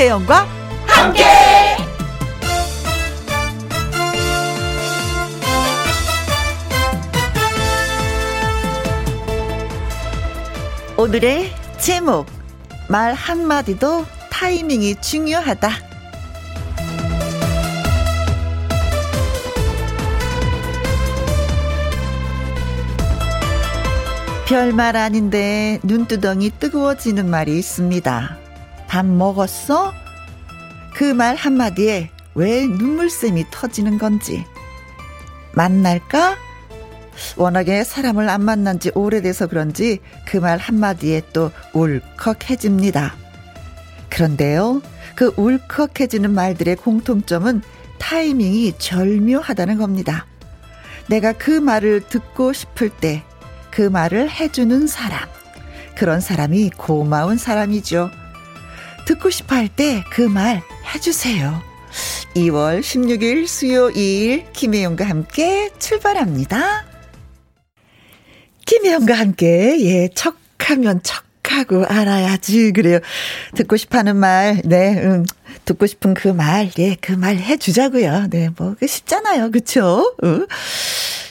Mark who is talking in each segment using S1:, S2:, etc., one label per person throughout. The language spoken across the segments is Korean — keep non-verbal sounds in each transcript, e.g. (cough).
S1: 김혜영과 함께. 오늘의 제목 말 한마디도 타이밍이 중요하다. 별말 아닌데 눈두덩이 뜨거워지는 말이 있습니다. 밥 먹었어? 그 말 한마디에 왜 눈물샘이 터지는 건지. 만날까? 워낙에 사람을 안 만난 지 오래돼서 그런지 그 말 한마디에 또 울컥해집니다. 그런데요, 그 울컥해지는 말들의 공통점은 타이밍이 절묘하다는 겁니다. 내가 그 말을 듣고 싶을 때 그 말을 해주는 사람. 그런 사람이 고마운 사람이죠. 듣고 싶어 할 때 그 말 해주세요. 2월 16일 수요일 김혜영과 함께 출발합니다. 김혜영과 함께, 예, 척하면 척하고 알아야지. 그래요. 듣고 싶어 하는 말, 네, 음, 듣고 싶은 그 말, 예, 그 말 해주자고요. 네, 뭐, 그 쉽잖아요. 응?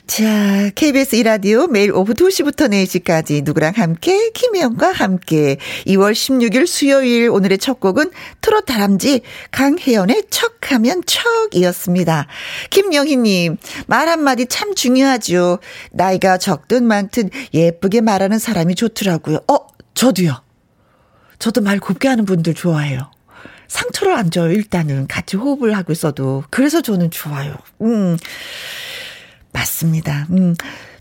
S1: 자, KBS 이라디오 매일 오후 2시부터 4시까지 누구랑 함께, 김혜영과 함께. 2월 16일 수요일 오늘의 첫 곡은 트롯 다람쥐 강혜연의 척하면 척이었습니다. 김영희님, 말 한마디 참 중요하죠. 나이가 적든 많든 예쁘게 말하는 사람이 좋더라고요. 어, 저도요. 저도 말 곱게 하는 분들 좋아해요. 상처를 안 줘요, 일단은. 같이 호흡을 하고 있어도. 그래서 저는 좋아요. 음. 맞습니다. 음.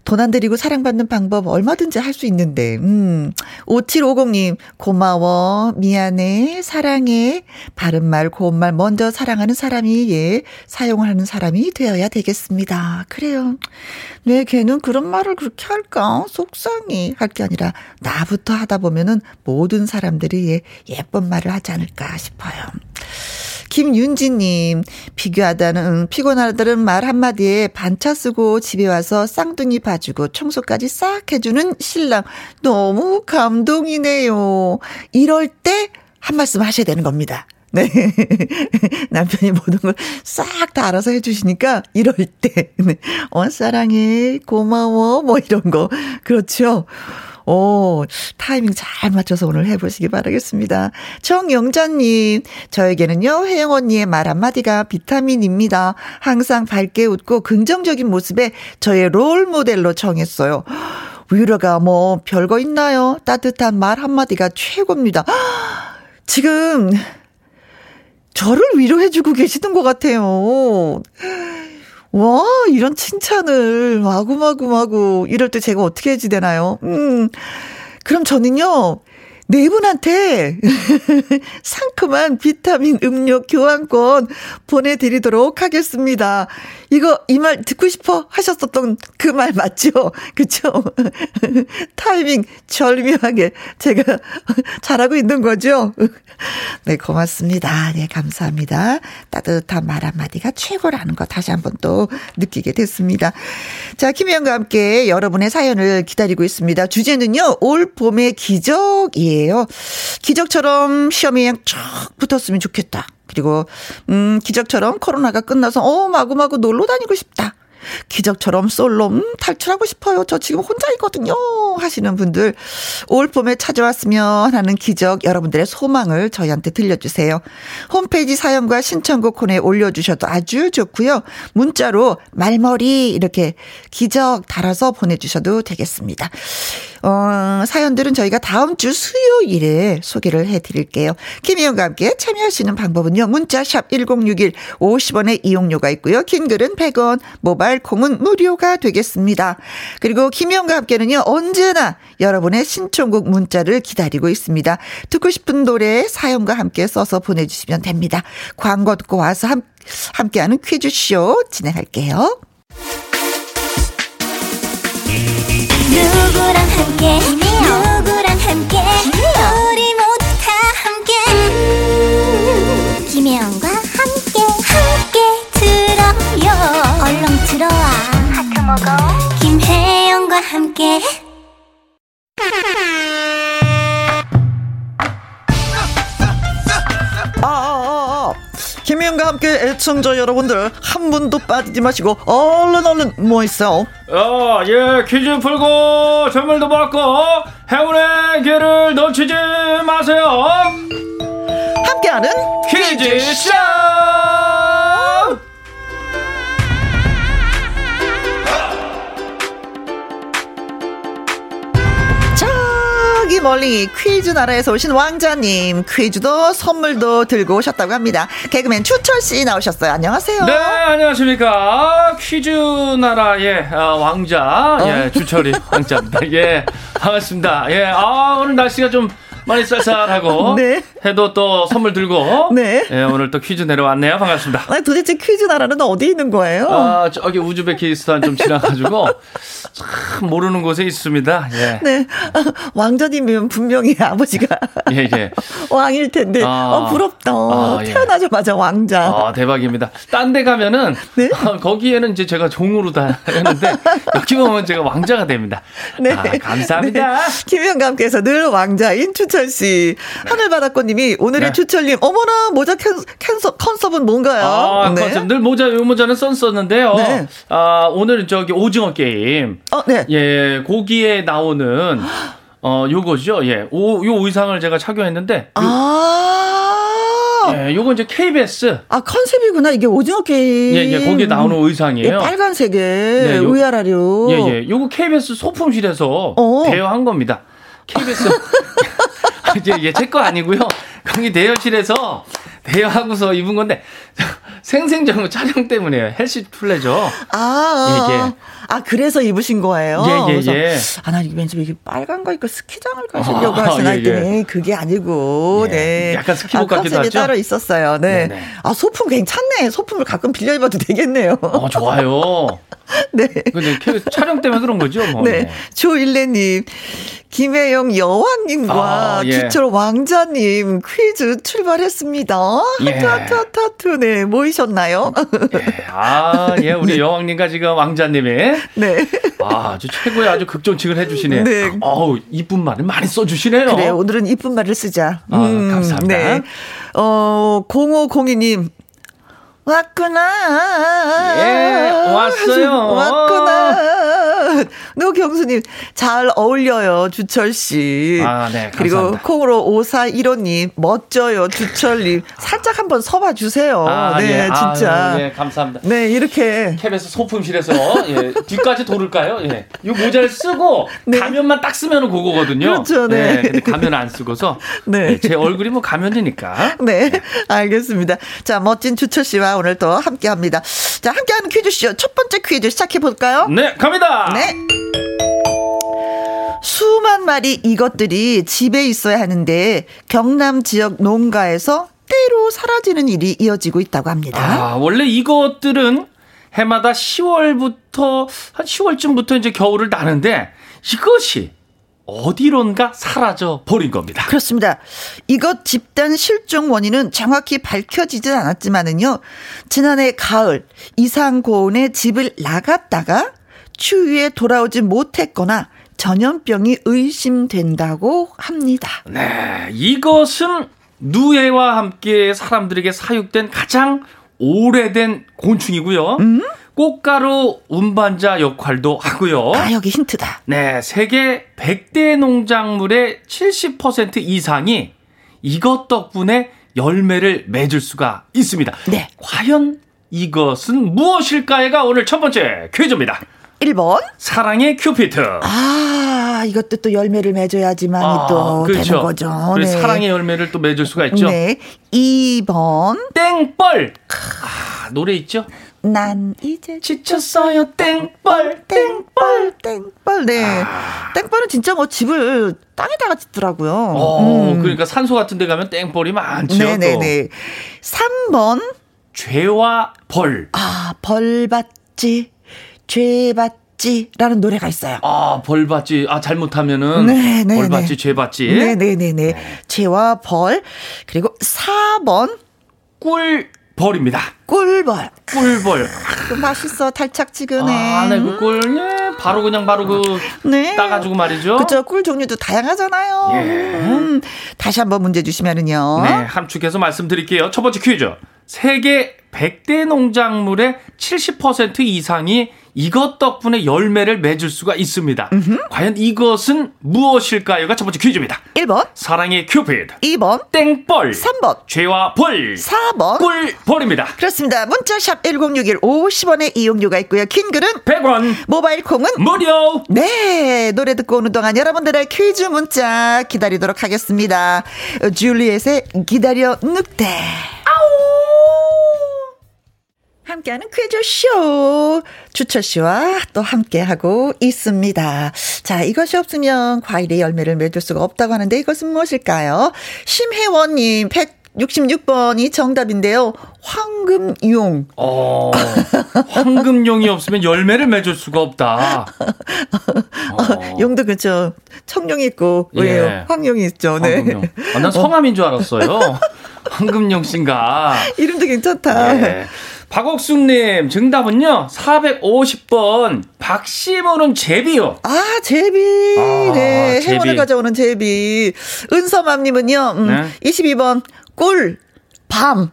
S1: 돈 안 들이고 사랑받는 방법 얼마든지 할 수 있는데, 음. 5750님, 고마워, 미안해, 사랑해, 바른말, 고운말 먼저 사랑하는 사람이, 예, 사용을 하는 사람이 되어야 되겠습니다. 그래요. 네, 걔는 그런 말을 그렇게 할까? 속상해. 할 게 아니라, 나부터 하다 보면은 모든 사람들이 예, 예쁜 말을 하지 않을까 싶어요. 김윤지님, 비교하다는, 피곤하다는 말 한마디에 반차 쓰고 집에 와서 쌍둥이 봐주고 청소까지 싹 해주는 신랑. 너무 감동이네요. 이럴 때 한 말씀 하셔야 되는 겁니다. 네. (laughs) 남편이 모든 걸 싹 다 알아서 해주시니까 이럴 때, 네. 어, 사랑해, 고마워, 뭐 이런 거. 그렇죠. 오, 타이밍 잘 맞춰서 오늘 해보시기 바라겠습니다. 정영자님, 저에게는요, 혜영 언니의 말 한마디가 비타민입니다. 항상 밝게 웃고 긍정적인 모습에 저의 롤 모델로 정했어요. 위로가 뭐 별거 있나요? 따뜻한 말 한마디가 최고입니다. (gasps) 지금 저를 위로해주고 계시는 것 같아요. 와, 이런 칭찬을 마구마구마구 이럴 때 제가 어떻게 해지 되나요? 음. 그럼 저는요. 네 분한테 (laughs) 상큼한 비타민 음료 교환권 보내드리도록 하겠습니다. 이거 이 말 듣고 싶어 하셨었던 그 말 맞죠? (laughs) 그쵸? 타이밍 절묘하게 제가 (laughs) 잘하고 있는 거죠? 네, 고맙습니다. 네, 감사합니다. 따뜻한 말 한마디가 최고라는 거 다시 한번 또 느끼게 됐습니다. 자, 김혜영과 함께 여러분의 사연을 기다리고 있습니다. 주제는요, 올 봄의 기적이에요. 기적처럼 시험에 그냥 쭉 붙었으면 좋겠다. 그리고 음 기적처럼 코로나가 끝나서 어 마구마구 놀러 다니고 싶다. 기적처럼 솔로 음, 탈출하고 싶어요. 저 지금 혼자 있거든요. 하시는 분들 올 봄에 찾아왔으면 하는 기적 여러분들의 소망을 저희한테 들려주세요. 홈페이지 사연과 신청곡 코너에 올려주셔도 아주 좋고요. 문자로 말머리 이렇게 기적 달아서 보내주셔도 되겠습니다. 어, 사연들은 저희가 다음 주 수요일에 소개를 해드릴게요. 김희영과 함께 참여하시는 방법은요. 문자 샵 1061 50원의 이용료가 있고요. 긴 글은 100원, 모바일 콩은 무료가 되겠습니다. 그리고 김희영과 함께는요. 언제나 여러분의 신청곡 문자를 기다리고 있습니다. 듣고 싶은 노래 사연과 함께 써서 보내주시면 됩니다. 광고 듣고 와서 함, 함께하는 퀴즈쇼 진행할게요. 누구랑 함께 누구랑 함께 우리 모두 다 함께 음, 김혜영과 들어와 하트 먹어 김혜영과 함께 아, 아, 아. 김희영과 함께 애청자 여러분들 한 분도 빠지지 마시고 얼른 얼른 모이세요.
S2: 어, 예, 퀴즈 풀고 선물도 받고 행운의 기회를 놓치지 마세요.
S1: 함께하는
S2: 퀴즈쇼!
S1: 저기 멀리 퀴즈 나라에서 오신 왕자님 퀴즈도 선물도 들고 오셨다고 합니다. 개그맨 추철 씨 나오셨어요. 안녕하세요.
S2: 네, 안녕하십니까. 퀴즈 나라의 어, 왕자, 예,
S1: 어.
S2: 주철이 (laughs) 왕자입니다. 예, 반갑습니다. 예, 아, 오늘 날씨가 좀 많이 쌀쌀하고
S1: 네.
S2: 해도 또 선물 들고 (laughs)
S1: 네.
S2: 예, 오늘 또 퀴즈 내려왔네요. 반갑습니다.
S1: 아니, 도대체 퀴즈 나라는 어디 있는 거예요?
S2: 아, 저기 우즈베키스탄 좀 지나가지고 (laughs) 참 모르는 곳에 있습니다. 예.
S1: 네. 아, 왕자님이면 분명히 아버지가 (laughs)
S2: 예, 예.
S1: 왕일 텐데.
S2: 아.
S1: 어, 부럽다.
S2: 아, 예.
S1: 태어나자마자 왕자.
S2: 아, 대박입니다. 딴 데 가면은
S1: 네?
S2: 어, 거기에는 이제 제가 종으로 다 했는데 여기 보면 제가 왕자가 됩니다.
S1: 네.
S2: 아, 감사합니다.
S1: 네. 함께해서 늘 왕자인 추철 씨. 하늘바다꽃 님이 오늘의
S2: 네.
S1: 추철님, 어머나, 모자 캔, 캔서, 컨셉은 뭔가요?
S2: 아, 컨셉 늘 모자 요 모자는 썼었는데요.
S1: 네.
S2: 아, 오늘은 저기 오징어 게임.
S1: 어, 네.
S2: 예, 거기에 나오는 어, 요거죠. 예. 오, 요 의상을 제가 착용했는데
S1: 아.
S2: 예, 요거 이제 KBS
S1: 아, 컨셉이구나. 이게 오징어 게임.
S2: 예, 예, 거기에 나오는
S1: 예,
S2: 의상이에요.
S1: 빨간색에
S2: 요-
S1: 위아라류.
S2: 예, 예. 요거 KBS 소품실에서
S1: 어.
S2: 대여한 겁니다. KBS. (laughs) 이제 이게 제거 아니고요. 거기 대여실에서 대여하고서 입은 건데 생생정보 촬영 때문에 헬시 플레저.
S1: 아,
S2: 예, 예.
S1: 아, 그래서 입으신 거예요?
S2: 예, 예,
S1: 그래서
S2: 예.
S1: 아, 나 이게 왠지 이게 빨간 거 입고 스키장을 가시려고
S2: 아,
S1: 하시나
S2: 예,
S1: 했더니 그게 아니고,
S2: 예,
S1: 네.
S2: 약간 스키복
S1: 아,
S2: 같기도 하죠?
S1: 따로 있었어요. 네.
S2: 네네.
S1: 아, 소품 괜찮네. 소품을 가끔 빌려 입어도 되겠네요.
S2: 어, 좋아요. (laughs)
S1: 네.
S2: 근데 촬영 때문에 그런 거죠, 뭐.
S1: 네. 조일레님, 김혜영 여왕님과
S2: 아, 예.
S1: 주철 왕자님 퀴즈 출발했습니다.
S2: 예.
S1: 하트, 하트, 하트, 하트. 네. 모이셨나요?
S2: 예. 아, 예, 우리 (laughs) 여왕님과 지금 왕자님이
S1: 네.
S2: 아, 아주 최고의 아주 극존칭을 해주시네.
S1: 네.
S2: 어우, 이쁜 말을 많이 써주시네요.
S1: 그래, 오늘은 이쁜 말을 쓰자.
S2: 아, 감사합니다.
S1: 네. 어, 0502님. 왔구나.
S2: 예, 왔어요.
S1: 왔구나. (laughs) 노경수님, 잘 어울려요, 주철씨.
S2: 아, 네,
S1: 그리고
S2: 감사합니다.
S1: 콩으로 5415님, 멋져요, 주철님. 살짝 한번 서봐 주세요.
S2: 아,
S1: 네,
S2: 예.
S1: 진짜.
S2: 아유, 예, 감사합니다.
S1: 네, 이렇게.
S2: KBS 소품실에서 예, 뒤까지 도를까요? 예. 이 모자를 쓰고
S1: 네.
S2: 가면만 딱 쓰면 그거거든요.
S1: 그렇죠, 네.
S2: 예, 근데 가면 안 쓰고서 (laughs)
S1: 네.
S2: 예, 제 얼굴이 뭐 가면이니까.
S1: 네, 알겠습니다. 자, 멋진 주철 씨와 오늘 또 함께 합니다. 자, 함께 하는 퀴즈쇼 첫 번째 퀴즈 시작해 볼까요?
S2: 네, 갑니다.
S1: 네. 수만 마리 이것들이 집에 있어야 하는데 경남 지역 농가에서 때로 사라지는 일이 이어지고 있다고 합니다.
S2: 아, 원래 이것들은 해마다 10월부터 한 10월쯤부터 이제 겨울을 나는데 이것이 어디론가 사라져 버린 겁니다.
S1: 그렇습니다. 이것 집단 실종 원인은 정확히 밝혀지진 않았지만은요. 지난해 가을 이상 고온에 집을 나갔다가 추위에 돌아오지 못했거나 전염병이 의심된다고 합니다.
S2: 네, 이것은 누에와 함께 사람들에게 사육된 가장 오래된 곤충이고요. 꽃가루 운반자 역할도 하고요.
S1: 아, 여기 힌트다.
S2: 네, 세계 100대 농작물의 70% 이상이 이것 덕분에 열매를 맺을 수가 있습니다.
S1: 네.
S2: 과연 이것은 무엇일까요가 오늘 첫 번째 퀴즈입니다.
S1: 1번.
S2: 사랑의 큐피트.
S1: 아, 이것도 또 열매를 맺어야지만이 또 되는 거죠.
S2: 그래서
S1: 네.
S2: 사랑의 열매를 또 맺을 수가 있죠.
S1: 네. 2번.
S2: 땡벌. 아, 노래 있죠?
S1: 난 이제
S2: 지쳤어요. 땡벌.
S1: 땡벌 땡벌 네 땡벌은 진짜 뭐 집을 땅에다가 짓더라고요.
S2: 어,
S1: 음.
S2: 그러니까 산소 같은 데 가면 땡벌이 많죠. 또.
S1: 네네네. 3번
S2: 죄와 벌.
S1: 아 벌 받지 죄받지라는 노래가 있어요.
S2: 아, 벌 받지. 아, 잘못하면은
S1: 네, 네,
S2: 벌
S1: 네.
S2: 받지, 죄 받지.
S1: 네 네 네 네. 죄와 벌 그리고 4번
S2: 꿀 벌입니다.
S1: 꿀벌.
S2: 꿀벌.
S1: 그 맛있어 달짝지근해.
S2: 아, 네, 그 꿀. 예, 바로 그냥 바로 그 네. 따가지고 말이죠.
S1: 그렇죠. 꿀 종류도 다양하잖아요. 예. 음, 다시 한번 문제 주시면은요.
S2: 네, 함축해서 말씀드릴게요. 첫 번째 퀴즈. 세계 100대 농작물의 70% 이상이 이것 덕분에 열매를 맺을 수가 있습니다. 음흠. 과연 이것은 무엇일까요가 첫 번째 퀴즈입니다.
S1: 1번.
S2: 사랑의 큐피드.
S1: 2번.
S2: 땡벌.
S1: 3번.
S2: 죄와 벌.
S1: 4번.
S2: 꿀벌입니다.
S1: 그렇습니다. 문자샵 1061 50원의 이용료가 있고요. 킹글은
S2: 100원.
S1: 모바일 콩은
S2: 무료.
S1: 네. 노래 듣고 오는 동안 여러분들의 퀴즈 문자 기다리도록 하겠습니다. 줄리엣의 기다려 늑대. 아우. 함께하는 퀴즈쇼. 주철 씨와 또 함께하고 있습니다. 자, 이것이 없으면 과일의 열매를 맺을 수가 없다고 하는데 이것은 무엇일까요? 심혜원님, 166번이 정답인데요. 황금용.
S2: 어, 황금용이 없으면 열매를 맺을 수가 없다.
S1: 어. 용도 그렇죠. 청룡이 있고, 예. 황룡이 있죠. 네. 황금용.
S2: 아, 난 성함인 줄 알았어요. 황금용 씨인가. (laughs)
S1: 이름도 괜찮다. 네.
S2: 박옥숙님, 정답은요, 450번, 박심호는 제비요.
S1: 아, 제비. 아, 네. 제비. 행운을 가져오는 제비. 은서맘님은요, 음, 네? 22번, 꿀, 밤.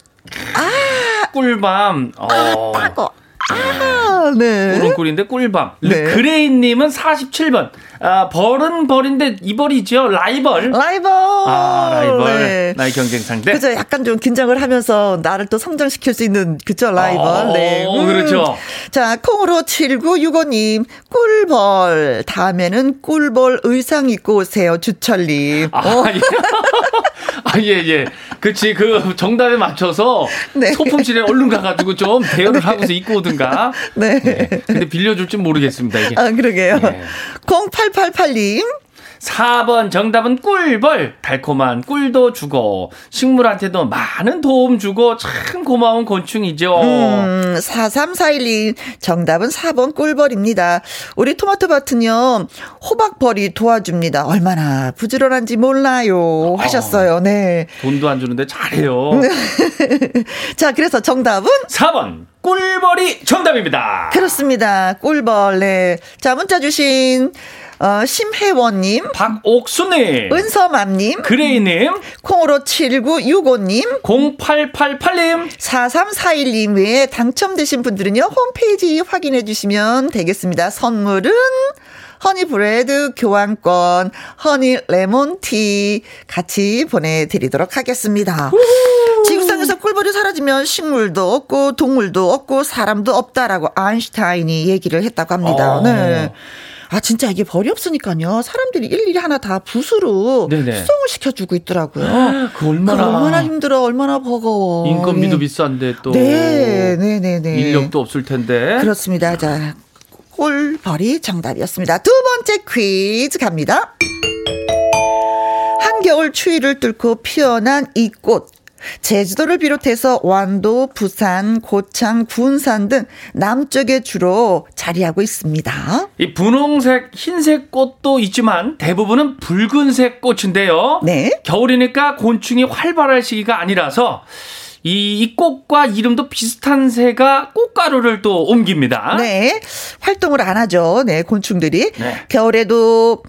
S2: 아! 꿀밤. 어. 아,
S1: 따고. 아, 네.
S2: 꿀은 꿀인데 꿀밤. 네. 그레이님은 47번. 아, 벌은 벌인데 이벌이죠. 라이벌.
S1: 라이벌.
S2: 아, 라이벌. 네. 나의 경쟁 상대.
S1: 그죠. 약간 좀 긴장을 하면서 나를 또 성장시킬 수 있는, 그죠. 라이벌. 어,
S2: 네. 음. 그렇죠.
S1: 자, 콩으로 7965님. 꿀벌. 다음에는 꿀벌 의상 입고 오세요. 주철님. 아, 어.
S2: 예. (laughs) 아, 예, 예. 그치. 그 정답에 맞춰서 네. 소품실에 얼른 가가지고 좀 대여를 네. 하고서 입고 오든가. 네. 네. 근데 빌려줄지 모르겠습니다, 이게.
S1: 아, 그러게요. 네. 0888님.
S2: 4번 정답은 꿀벌. 달콤한 꿀도 주고 식물한테도 많은 도움 주고 참 고마운 곤충이죠.
S1: 음, 43412 정답은 4번 꿀벌입니다. 우리 토마토 밭은요. 호박벌이 도와줍니다. 얼마나 부지런한지 몰라요. 하셨어요. 네.
S2: 돈도 안 주는데 잘해요. (laughs)
S1: 자, 그래서 정답은
S2: 4번 꿀벌이 정답입니다.
S1: 그렇습니다. 꿀벌. 네. 자, 문자 주신 어, 심혜원님,
S2: 박옥수님,
S1: 은서맘님,
S2: 그레이님,
S1: 콩으로 7965님,
S2: 0888님,
S1: 4341님 외에 당첨되신 분들은요, 홈페이지 확인해 주시면 되겠습니다. 선물은 honey bread 교환권, honey lemon tea 같이 보내드리도록 하겠습니다. 지구상에서 꿀벌이 사라지면 식물도 없고 동물도 없고 사람도 없다라고 아인슈타인이 얘기를 했다고 합니다. 어. 네. 아 진짜 이게 벌이 없으니까요. 사람들이 일일이 하나 다 붓으로 네네. 수정을 시켜주고 있더라고요.
S2: 아, 그 얼마나
S1: 얼마나 힘들어, 얼마나 버거워.
S2: 인건비도 네. 비싼데 또
S1: 네, 네, 네, 네.
S2: 인력도 없을 텐데.
S1: 그렇습니다. 자, 꿀벌이 정답이었습니다. 두 번째 퀴즈 갑니다. 한겨울 추위를 뚫고 피어난 이 꽃. 제주도를 비롯해서 완도, 부산, 고창, 군산 등 남쪽에 주로 자리하고 있습니다.
S2: 이 분홍색, 흰색 꽃도 있지만 대부분은 붉은색 꽃인데요. 네. 겨울이니까 곤충이 활발할 시기가 아니라서 이, 이 꽃과 이름도 비슷한 새가 꽃가루를 또 옮깁니다.
S1: 네. 활동을 안 하죠. 네, 곤충들이. 네. 겨울에도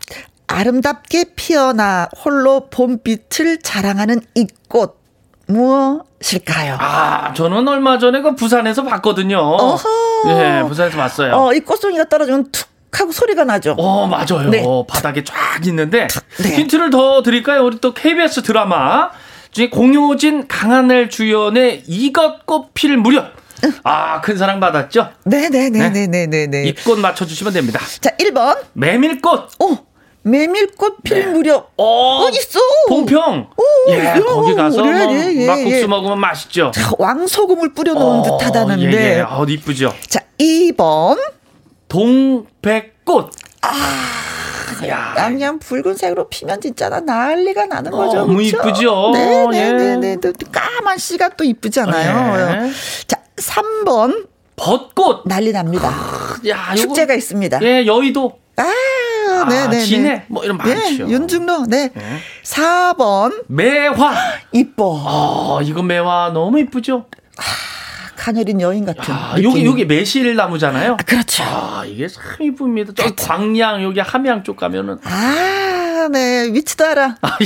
S1: 아름답게 피어나 홀로 봄빛을 자랑하는 이 꽃. 무엇일까요?
S2: 아, 저는 얼마 전에 그 부산에서 봤거든요. 어허. 예, 부산에서 봤어요.
S1: 어, 이 꽃송이가 떨어지면 툭 하고 소리가 나죠.
S2: 어, 맞아요. 네. 바닥에 쫙 있는데 네. 힌트를 더 드릴까요? 우리 또 KBS 드라마 중에 공효진 강하늘 주연의 이것 꽃필 무렵. 아, 큰 사랑 받았죠?
S1: 네네네네네네. 네. 네.
S2: 이꽃 맞춰주시면 됩니다.
S1: 자, 1번.
S2: 메밀꽃.
S1: 오. 메밀꽃 필 네. 무렵
S2: 어, 어디 있어? 봉평. 오, 예, 거기 가서 그래, 뭐 예, 예, 막국수 예. 먹으면 맛있죠.
S1: 자, 왕소금을 뿌려놓은 어, 듯하다는데. 예,
S2: 예. 어, 이쁘죠.
S1: 자, 2번
S2: 동백꽃.
S1: 아, 야. 그냥 붉은색으로 피면 진짜 난리가 나는 어, 거죠.
S2: 너무? 이쁘죠.
S1: 네, 네, 네, 네, 네. 까만 씨가 또 이쁘잖아요. 예. 자, 3번
S2: 벚꽃
S1: 난리 납니다. 야, 축제가 있습니다.
S2: 예, 여의도.
S1: 아, 네, 네,
S2: 진해 뭐 이런 많죠. 네,
S1: 윤중로. 네. 네. 4번
S2: 매화.
S1: 이뻐.
S2: 어, 이거 매화 너무 이쁘죠? 아,
S1: 가녀린 여인 같은.
S2: 야, 여기 여기 매실 나무잖아요. 아,
S1: 그렇죠.
S2: 아, 이게 참 이쁩니다. 저 그렇죠. 광양 여기 함양 쪽 가면은
S1: 아, 네. 위치도 알아. (laughs) 아,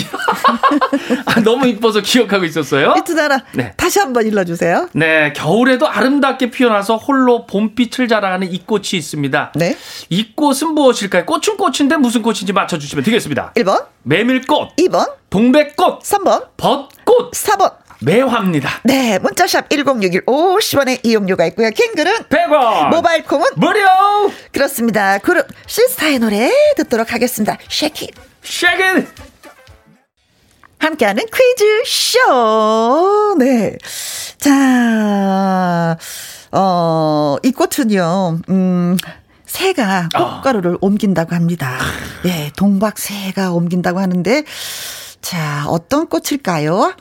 S2: 아, 너무 이뻐서 기억하고 있었어요.
S1: 위치도 알아. 네. 다시 한번 일러 주세요.
S2: 네, 겨울에도 아름답게 피어나서 홀로 봄빛을 자랑하는 이 꽃이 있습니다. 네. 이 꽃은 무엇일까요? 꽃은 꽃인데 무슨 꽃인지 맞춰 주시면 되겠습니다.
S1: 1번
S2: 메밀꽃
S1: 2번
S2: 동백꽃
S1: 3번
S2: 벚꽃
S1: 4번
S2: 매화입니다.
S1: 네, 문자샵 1061 50원의 이용료가 있고요. 킹글은
S2: 100원.
S1: 모바일 콩은
S2: 무료.
S1: 그렇습니다. 그룹 시스타의 노래 듣도록 하겠습니다. Shake it. 함께하는 퀴즈 쇼. 네. 자, 어, 이 꽃은요, 음, 새가 꽃가루를 어. 옮긴다고 합니다. 예, 동박새가 옮긴다고 하는데, 자, 어떤 꽃일까요?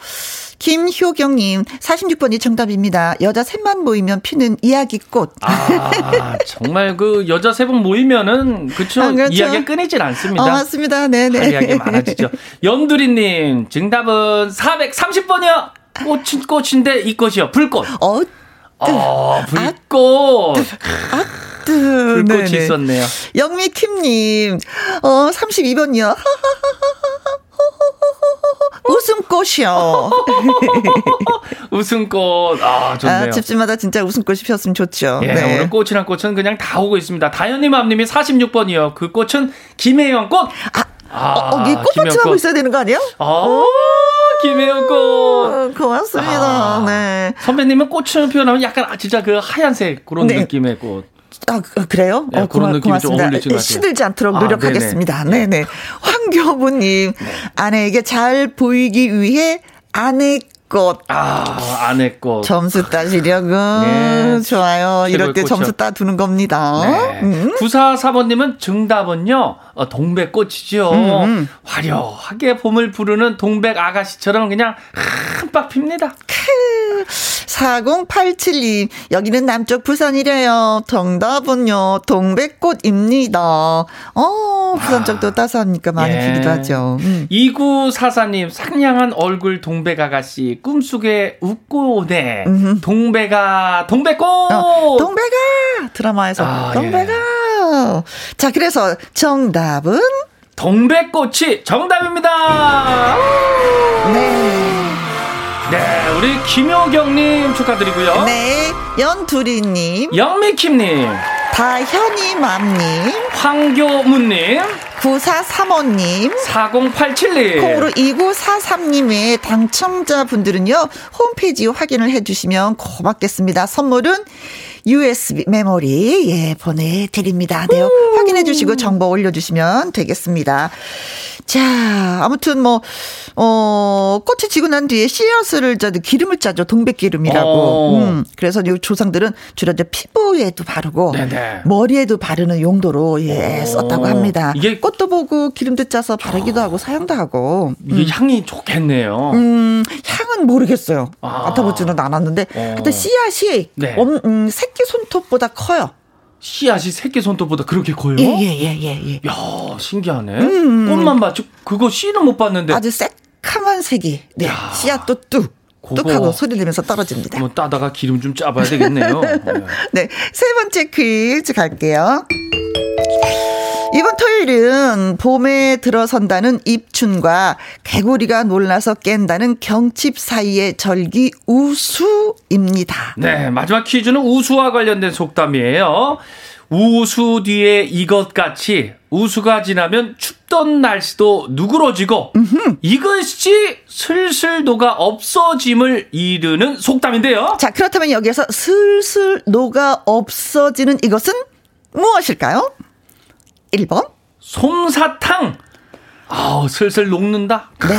S1: 김효경님, 46번이 정답입니다. 여자 셋만 모이면 피는 이야기꽃.
S2: 아, 정말 그 여자 세 분 모이면은, 그쵸? 아, 그렇죠. 이야기가 끊이질 않습니다. 어,
S1: 맞습니다. 네네.
S2: 이야기 많아지죠. 연두리님, 정답은 430번이요. 꽃인 꽃인데 이 꽃이요. 불꽃.
S1: 어,
S2: 어 불꽃. 아, 아, 불꽃이 네네. 있었네요.
S1: 영미 킴님, 어, 32번이요. 웃음꽃이요.
S2: 웃음꽃. 아, 좋네요. 아,
S1: 집집마다 진짜 웃음꽃이 피었으면 좋죠.
S2: 예, 네. 오늘 꽃이랑 꽃은 그냥 다 오고 있습니다. 다현님 앞님이 46번이요. 그 꽃은 김혜영 꽃.
S1: 아, 아, 어, 어, 이 꽃받침 하고 있어야 되는 거 아니에요?
S2: 아, 김혜영 꽃. 어,
S1: 고맙습니다. 아, 네.
S2: 선배님은 꽃을 표현하면 약간 아, 진짜 그 하얀색 그런 네. 느낌의 꽃.
S1: 아, 그, 그래요?
S2: 네, 어, 그런 느낌이 고맙습니다. 좀
S1: 시들지 않도록 아, 노력하겠습니다. 네네. 네네. 황교부님, 네. 아내에게 잘 보이기 위해 아내 꽃.
S2: 아, 아내 꽃.
S1: 점수 따시려고. (laughs) 네. 좋아요. 이럴 때 꽃이요. 점수 따두는 겁니다. 네.
S2: 음. 94사번님은 정답은요, 어, 동백꽃이죠. 음, 음. 화려하게 봄을 부르는 동백 아가씨처럼 그냥 한박 핍니다.
S1: 4087님, 여기는 남쪽 부산이래요. 정답은요, 동백꽃입니다. 어, 부산 쪽도 아, 따스하니까 많이 예. 피기도 하죠.
S2: 음. 2944님, 상냥한 얼굴 동백 아가씨, 꿈속에 웃고 오네. 음흠. 동백아, 동백꽃! 어,
S1: 동백아! 드라마에서, 아, 동백아! 예. 자, 그래서 정답은?
S2: 동백꽃이 정답입니다! 네. 네, 우리 김효경님 축하드리고요.
S1: 네, 연두리님,
S2: 영미킴님,
S1: 다현이맘님,
S2: 황교문님,
S1: 9435님,
S2: 4087님,
S1: 콩으로 2943님의 당첨자분들은요, 홈페이지 확인을 해주시면 고맙겠습니다. 선물은 USB 메모리 예 보내드립니다. 네, 확인해 주시고 정보 올려주시면 되겠습니다. 자, 아무튼 뭐, 어, 꽃이 지고 난 뒤에 씨앗을 짜도 기름을 짜죠. 동백기름이라고. 어. 음, 그래서 이 조상들은 주로 이제 피부에도 바르고 네네. 머리에도 바르는 용도로 예, 오. 썼다고 합니다. 이게 꽃도 보고 기름도 짜서 바르기도 어. 하고 사용도 하고.
S2: 이게 음. 향이 좋겠네요.
S1: 음, 향은 모르겠어요. 아. 맡아보지는 않았는데. 어. 하여튼 씨앗이 네. 음, 음, 새끼 손톱보다 커요.
S2: 씨앗이 새끼 손톱보다 그렇게 커요?
S1: 예, 예, 예, 예. 예.
S2: 야, 신기하네. 음, 음. 꽃만 봤지, 그거 씨는 못 봤는데.
S1: 아주 새카만 색이. 네. 야. 씨앗도 뚝. 뚝하고 소리 내면서 떨어집니다.
S2: 뭐 따다가 기름 좀 짜봐야 되겠네요. (laughs)
S1: 네. 세 번째 퀴즈 갈게요. 이번 토요일은 봄에 들어선다는 입춘과 개구리가 놀라서 깬다는 경칩 사이의 절기 우수입니다.
S2: 네, 마지막 퀴즈는 우수와 관련된 속담이에요. 우수 뒤에 이것 같이 우수가 지나면 춥던 날씨도 누그러지고 음흠. 이것이 슬슬 녹아 없어짐을 이르는 속담인데요.
S1: 자, 그렇다면 여기에서 슬슬 녹아 없어지는 이것은 무엇일까요? 1번.
S2: 솜사탕. 아, 슬슬 녹는다.
S1: 네.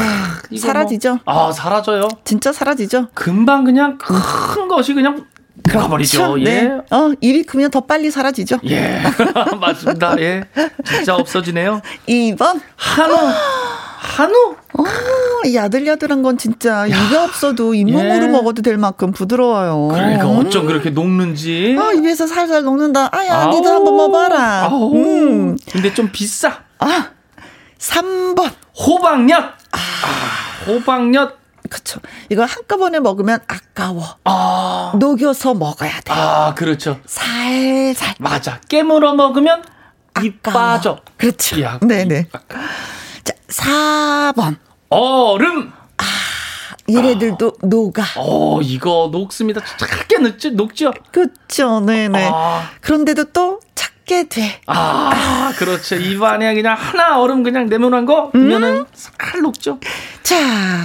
S1: 뭐 사라지죠.
S2: 뭐, 아, 사라져요.
S1: 진짜 사라지죠.
S2: 금방 그냥 큰 것이 그냥 들어버리죠. 그렇죠. 예. 네.
S1: 어, 입이 크면 더 빨리 사라지죠.
S2: 예. (laughs) 맞습니다. 예. 진짜 없어지네요. (laughs)
S1: 2번.
S2: 한우. 한우?
S1: 어, 야들야들한 건 진짜 입에 없어도 잇몸으로 예. 먹어도 될 만큼 부드러워요.
S2: 그러니까 어쩜 그렇게 녹는지.
S1: 아, 입에서 살살 녹는다. 아야, 니도 한번 먹어봐라. 아우. 음.
S2: 근데 좀 비싸.
S1: 아, 3번.
S2: 호박엿. 아, 아 호박엿.
S1: 그쵸. 이걸 한꺼번에 먹으면 아까워. 아. 녹여서 먹어야 돼.
S2: 아, 그렇죠.
S1: 살살.
S2: 맞아. 깨물어 먹으면 입 빠져.
S1: 그렇죠. 야, 네네. 자, 4번.
S2: 얼음.
S1: 아, 얘네들도 아. 녹아.
S2: 어, 이거 녹습니다. 작게 녹죠, 녹죠?
S1: 그쵸, 네네. 아. 그런데도 또 먹게 돼.
S2: 아, 그렇죠. 입안에 그냥 하나 얼음 그냥 네모난 거 보면은 음? 살 녹죠.
S1: 자,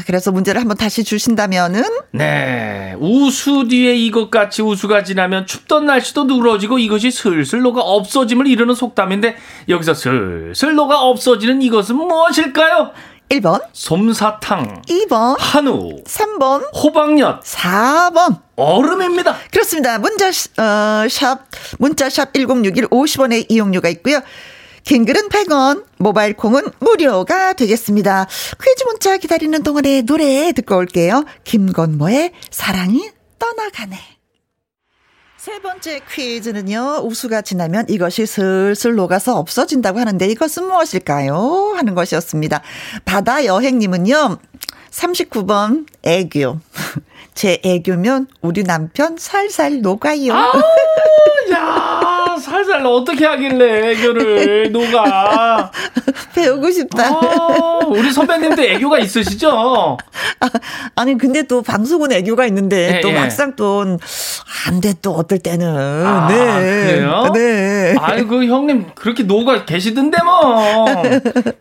S1: 그래서 문제를 한번 다시 주신다면은
S2: 네. 우수 뒤에 이것같이 우수가 지나면 춥던 날씨도 누러지고 이것이 슬슬 녹아 없어짐을 이르는 속담인데 여기서 슬슬 녹아 없어지는 이것은 무엇일까요?
S1: 1번
S2: 솜사탕
S1: 2번
S2: 한우
S1: 3번
S2: 호박엿
S1: 4번
S2: 얼음입니다.
S1: 그렇습니다. 문자 어, 샵 문자 샵 1061 50원의 이용료가 있고요. 긴 글은 100원, 모바일 콩은 무료가 되겠습니다. 퀴즈 문자 기다리는 동안에 노래 듣고 올게요. 김건모의 사랑이 떠나가네. 세 번째 퀴즈는요, 우수가 지나면 이것이 슬슬 녹아서 없어진다고 하는데 이것은 무엇일까요? 하는 것이었습니다. 바다 여행님은요, 39번 애교. (laughs) 제 애교면 우리 남편 살살 녹아요. 아,
S2: 야, (laughs) 살살 어떻게 하길래 애교를 녹아. (laughs)
S1: 배우고 싶다.
S2: 아, 우리 선배님도 애교가 있으시죠?
S1: 아, 니 근데 또 방송은 애교가 있는데 네, 또 예. 막상 또 안 돼 또 어떨 때는. 아, 네.
S2: 그래요?
S1: 네.
S2: 아이고 형님 그렇게 녹아 계시던데 뭐.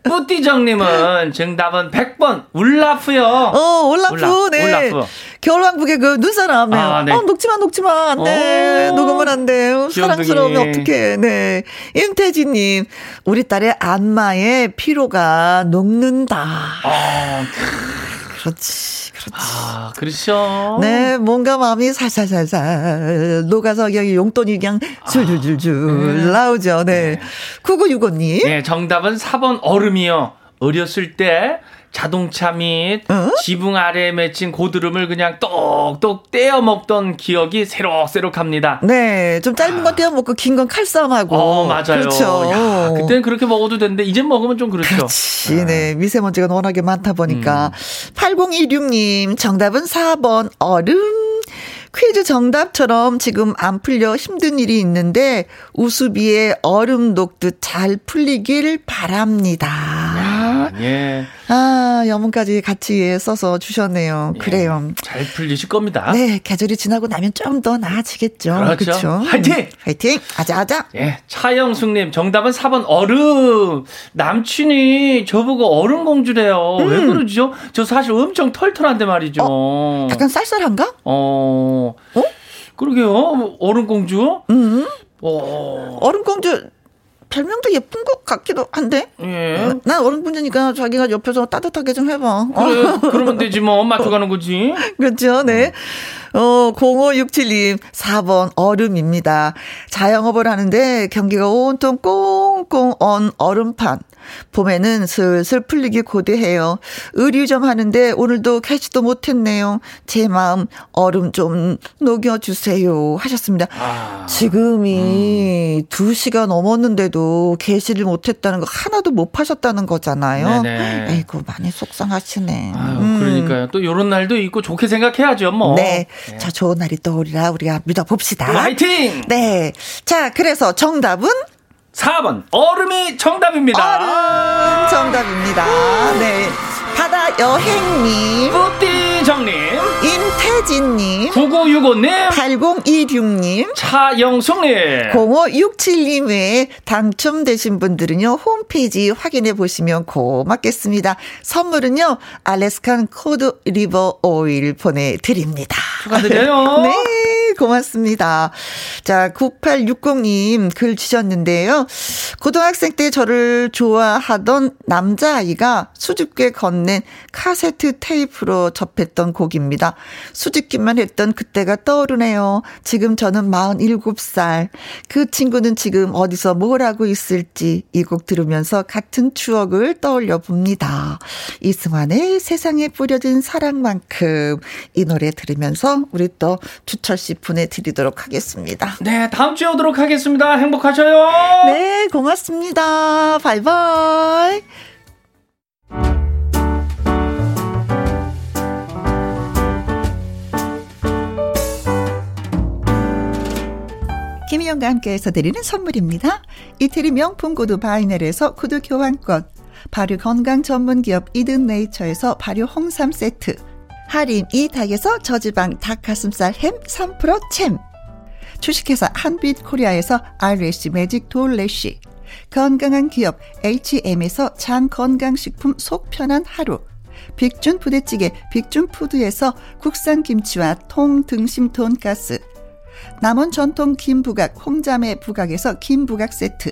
S2: 뿌띠정님은 정답은 100번 울라프요.
S1: 어, 울라프. 울라, 네. 울라프. 겨울왕국의 그 눈사람이에요. 아, 네. 어, 녹지마, 녹지마. 안 돼. 녹으면 안 돼. 사랑스러우면 어떡해. 네. 임태진님, 우리 딸의 안마에 피로가 녹는다. 아, 그렇지. 그렇지.
S2: 아, 그렇죠.
S1: 네, 뭔가 마음이 살살살살 녹아서 여기 용돈이 그냥 줄줄줄줄 아, 네. 나오죠. 네. 네. 9965님.
S2: 네, 정답은 4번 얼음이요. 어렸을 때 자동차 및 어? 지붕 아래에 맺힌 고드름을 그냥 똑똑 떼어 먹던 기억이 새록새록합니다.
S1: 네, 좀 짧은 아. 건 떼어 먹고 긴 건 칼싸움하고.
S2: 어, 맞아요. 그렇죠. 야, 그때는 그렇게 먹어도 되는데 이제 먹으면 좀 그렇죠.
S1: 그렇지, 아. 네. 미세먼지가 워낙에 많다 보니까. 음. 8016님 정답은 4번 얼음. 퀴즈 정답처럼 지금 안 풀려 힘든 일이 있는데 우수비에 얼음 녹듯 잘 풀리길 바랍니다. 야, 예. 아, 여문까지 같이 써서 주셨네요. 예, 그래요.
S2: 잘 풀리실 겁니다.
S1: 네, 계절이 지나고 나면 좀 더 나아지겠죠.
S2: 그렇죠. 그렇죠? 화이팅!
S1: 화이팅! 아자아자.
S2: 예, 차영숙님, 정답은 4번 얼음. 남친이 저보고 얼음 공주래요. 음. 왜 그러죠? 저 사실 엄청 털털한데 말이죠.
S1: 어, 약간 쌀쌀한가?
S2: 어. 어? 그러게요. 얼음 공주?
S1: 음. 어. 얼음 공주 별명도 예쁜 것 같기도 한데. 예. 난 어른분이니까 자기가 옆에서 따뜻하게 좀 해봐.
S2: 그래, 어. (laughs) 그러면 되지 뭐. 맞춰가는 거지.
S1: 그렇죠, 네. 어, 0567님, 4번 얼음입니다. 자영업을 하는데 경기가 온통 꽁꽁 언 얼음판. 봄에는 슬슬 풀리기 고대해요. 의류 좀 하는데 오늘도 캐치도 못했네요. 제 마음 얼음 좀 녹여주세요. 하셨습니다. 아, 지금이 음. 2시가 넘었는데도 개시를 못했다는 거 하나도 못 파셨다는 거잖아요. 네네. 에이구, 많이 속상하시네.
S2: 아유, 음. 그러니까요. 또 이런 날도 있고 좋게 생각해야죠, 뭐.
S1: 네. 네. 자, 좋은 날이 떠오리라 우리가 믿어봅시다.
S2: 화이팅!
S1: 네. 자, 그래서 정답은
S2: 4번 얼음이 정답입니다.
S1: 얼음 정답입니다. 네. 바다 여행님,
S2: 뿌띠정님,
S1: 임태진님,
S2: 9965님,
S1: 8026님,
S2: 차영숙님,
S1: 0567님의 당첨되신 분들은요, 홈페이지 확인해 보시면 고맙겠습니다. 선물은요, Alaskan cod liver oil 보내드립니다.
S2: 축하드려요. (laughs)
S1: 네, 고맙습니다. 자, 9860님 글 주셨는데요. 고등학생 때 저를 좋아하던 남자아이가 수줍게 건낸 카세트 테이프로 접했던 곡입니다. 수줍기만 했던 그때가 떠오르네요. 지금 저는 47살. 그 친구는 지금 어디서 뭘 하고 있을지 이 곡 들으면서 같은 추억을 떠올려 봅니다. 이승환의 세상에 뿌려진 사랑만큼 이 노래 들으면서 우리 또 주철 씨 보내드리도록 하겠습니다.
S2: 네, 다음 주에 오도록 하겠습니다. 행복하셔요.
S1: 네, 고맙습니다. 바이바이. 김희영과 함께해서 드리는 선물입니다. 이태리 명품 구두 바이넬에서 구두 교환권, 발효 건강 전문 기업 이든 네이처에서 발효 홍삼 세트, 할인 이 닭에서 저지방 닭가슴살 햄 3% 챔, 주식회사 한빛 코리아에서 RSC 매직 돌래쉬, 건강한 기업 H&M에서 장 건강식품 속 편한 하루, 빅준 부대찌개 빅준푸드에서 국산 김치와 통등심 돈가스, 남원 전통 김부각 홍자매 부각에서 김부각 세트.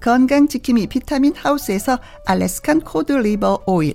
S1: 건강지킴이 비타민 하우스에서 Alaskan cod liver oil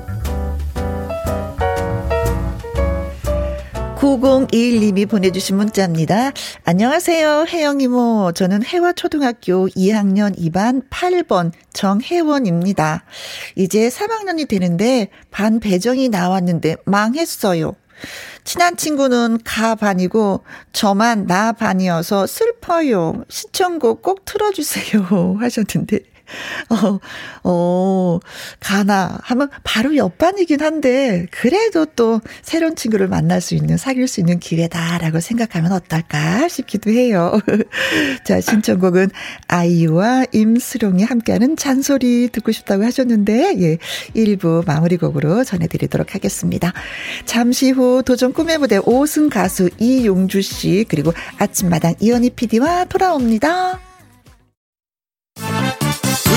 S1: 9021님이 보내주신 문자입니다. 안녕하세요. 혜영 이모. 저는 해화초등학교 2학년 2반 8번 정혜원입니다. 이제 3학년이 되는데 반 배정이 나왔는데 망했어요. 친한 친구는 가 반이고 저만 나 반이어서 슬퍼요. 시청곡 꼭 틀어주세요. (laughs) 하셨는데 어, 어, 가나 하면 바로 옆반이긴 한데, 그래도 또 새로운 친구를 만날 수 있는, 사귈 수 있는 기회다라고 생각하면 어떨까 싶기도 해요. (laughs) 자, 신청곡은 아이유와 임수롱이 함께하는 잔소리 듣고 싶다고 하셨는데, 예, 1부 마무리곡으로 전해드리도록 하겠습니다. 잠시 후 도전 꿈의 무대 5승 가수 이용주 씨, 그리고 아침마당 이현희 PD와 돌아옵니다.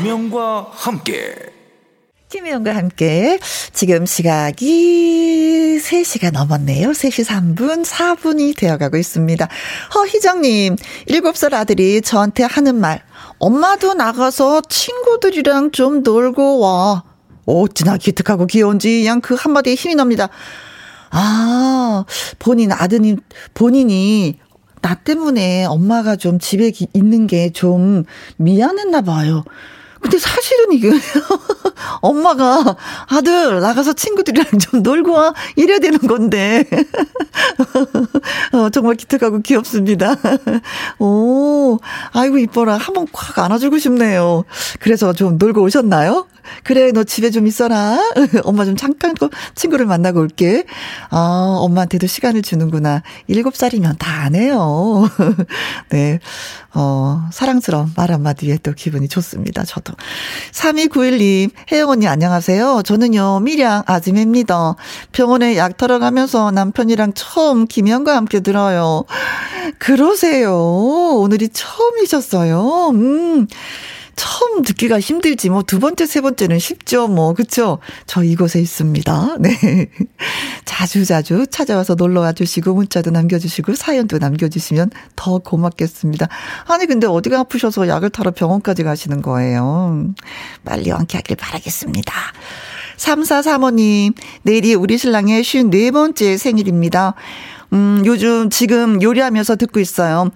S3: 김혜영과 함께
S1: 김혜영과 함께 지금 시각이 3시가 넘었네요. 3시 3분, 4분이 되어가고 있습니다. 허희정님, 7살 아들이 저한테 하는 말, 엄마도 나가서 친구들이랑 좀 놀고 와. 어찌나 기특하고 귀여운지 그냥 그 한마디에 힘이 납니다. 아, 본인 아드님, 본인이 나 때문에 엄마가 좀 집에 있는 게 좀 미안했나 봐요. 근데 사실은 이게 (laughs) 엄마가 아들 나가서 친구들이랑 좀 놀고 와 이래야 되는 건데 (laughs) 어, 정말 기특하고 귀엽습니다. 오 아이고 이뻐라 한번 콱 안아주고 싶네요. 그래서 좀 놀고 오셨나요? 그래, 너 집에 좀 있어라. (laughs) 엄마 좀 잠깐 친구를 만나고 올게. 아, 엄마한테도 시간을 주는구나. 일곱 살이면 다안 해요. (laughs) 네. 어, 사랑스러운 말 한마디에 또 기분이 좋습니다. 저도. 3291님, 혜영 언니 안녕하세요. 저는요, 미량 아줌입니다. 병원에 약 털어 가면서 남편이랑 처음 김현과 함께 들어요. 그러세요. 오늘이 처음이셨어요. 음. 처음 듣기가 힘들지. 뭐 두 번째 세 번째는 쉽죠 뭐. 그쵸? 저 이곳에 있습니다. (laughs) 네. 자주 자주 찾아와서 놀러 와 주시고 문자도 남겨주시고 사연도 남겨주시면 더 고맙겠습니다. 아니 근데 어디가 아프셔서 약을 타러 병원까지 가시는 거예요? 빨리 완쾌하길 바라겠습니다. 3435님 내일이 우리 신랑의 54번째 생일입니다. 음 요즘 지금 요리하면서 듣고 있어요.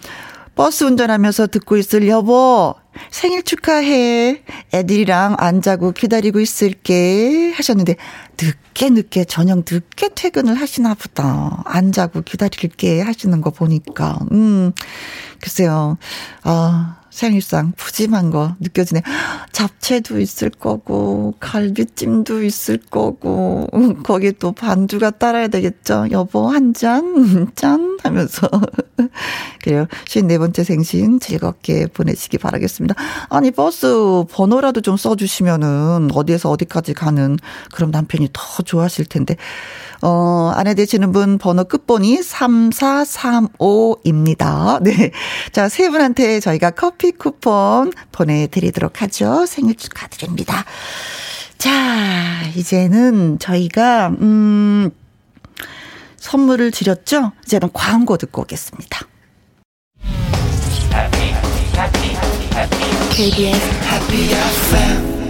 S1: 버스 운전하면서 듣고 있을 여보, 생일 축하해. 애들이랑 안 자고 기다리고 있을게. 하셨는데, 늦게 늦게 저녁 늦게 퇴근을 하시나 보다. 안 자고 기다릴게 하시는 거 보니까. 음, 글쎄요. 아, 생일상 푸짐한 거 느껴지네. 잡채도 있을 거고, 갈비찜도 있을 거고, 거기에 또 반주가 따라야 되겠죠. 여보, 한 잔? (laughs) 짠? 하면서. (laughs) 그래요. 54번째 생신 즐겁게 보내시기 바라겠습니다. 아니, 버스 번호라도 좀 써주시면은 어디에서 어디까지 가는 그럼 남편이 더 좋아하실 텐데. 어, 아내 되시는 분 번호 끝번이 3435입니다. (laughs) 네. 자, 세 분한테 저희가 커피 커피 쿠폰 보내드리도록 하죠. 생일 축하드립니다. 자, 이제는 저희가, 음, 선물을 드렸죠? 이제는 광고 듣고 오겠습니다. KBS Happy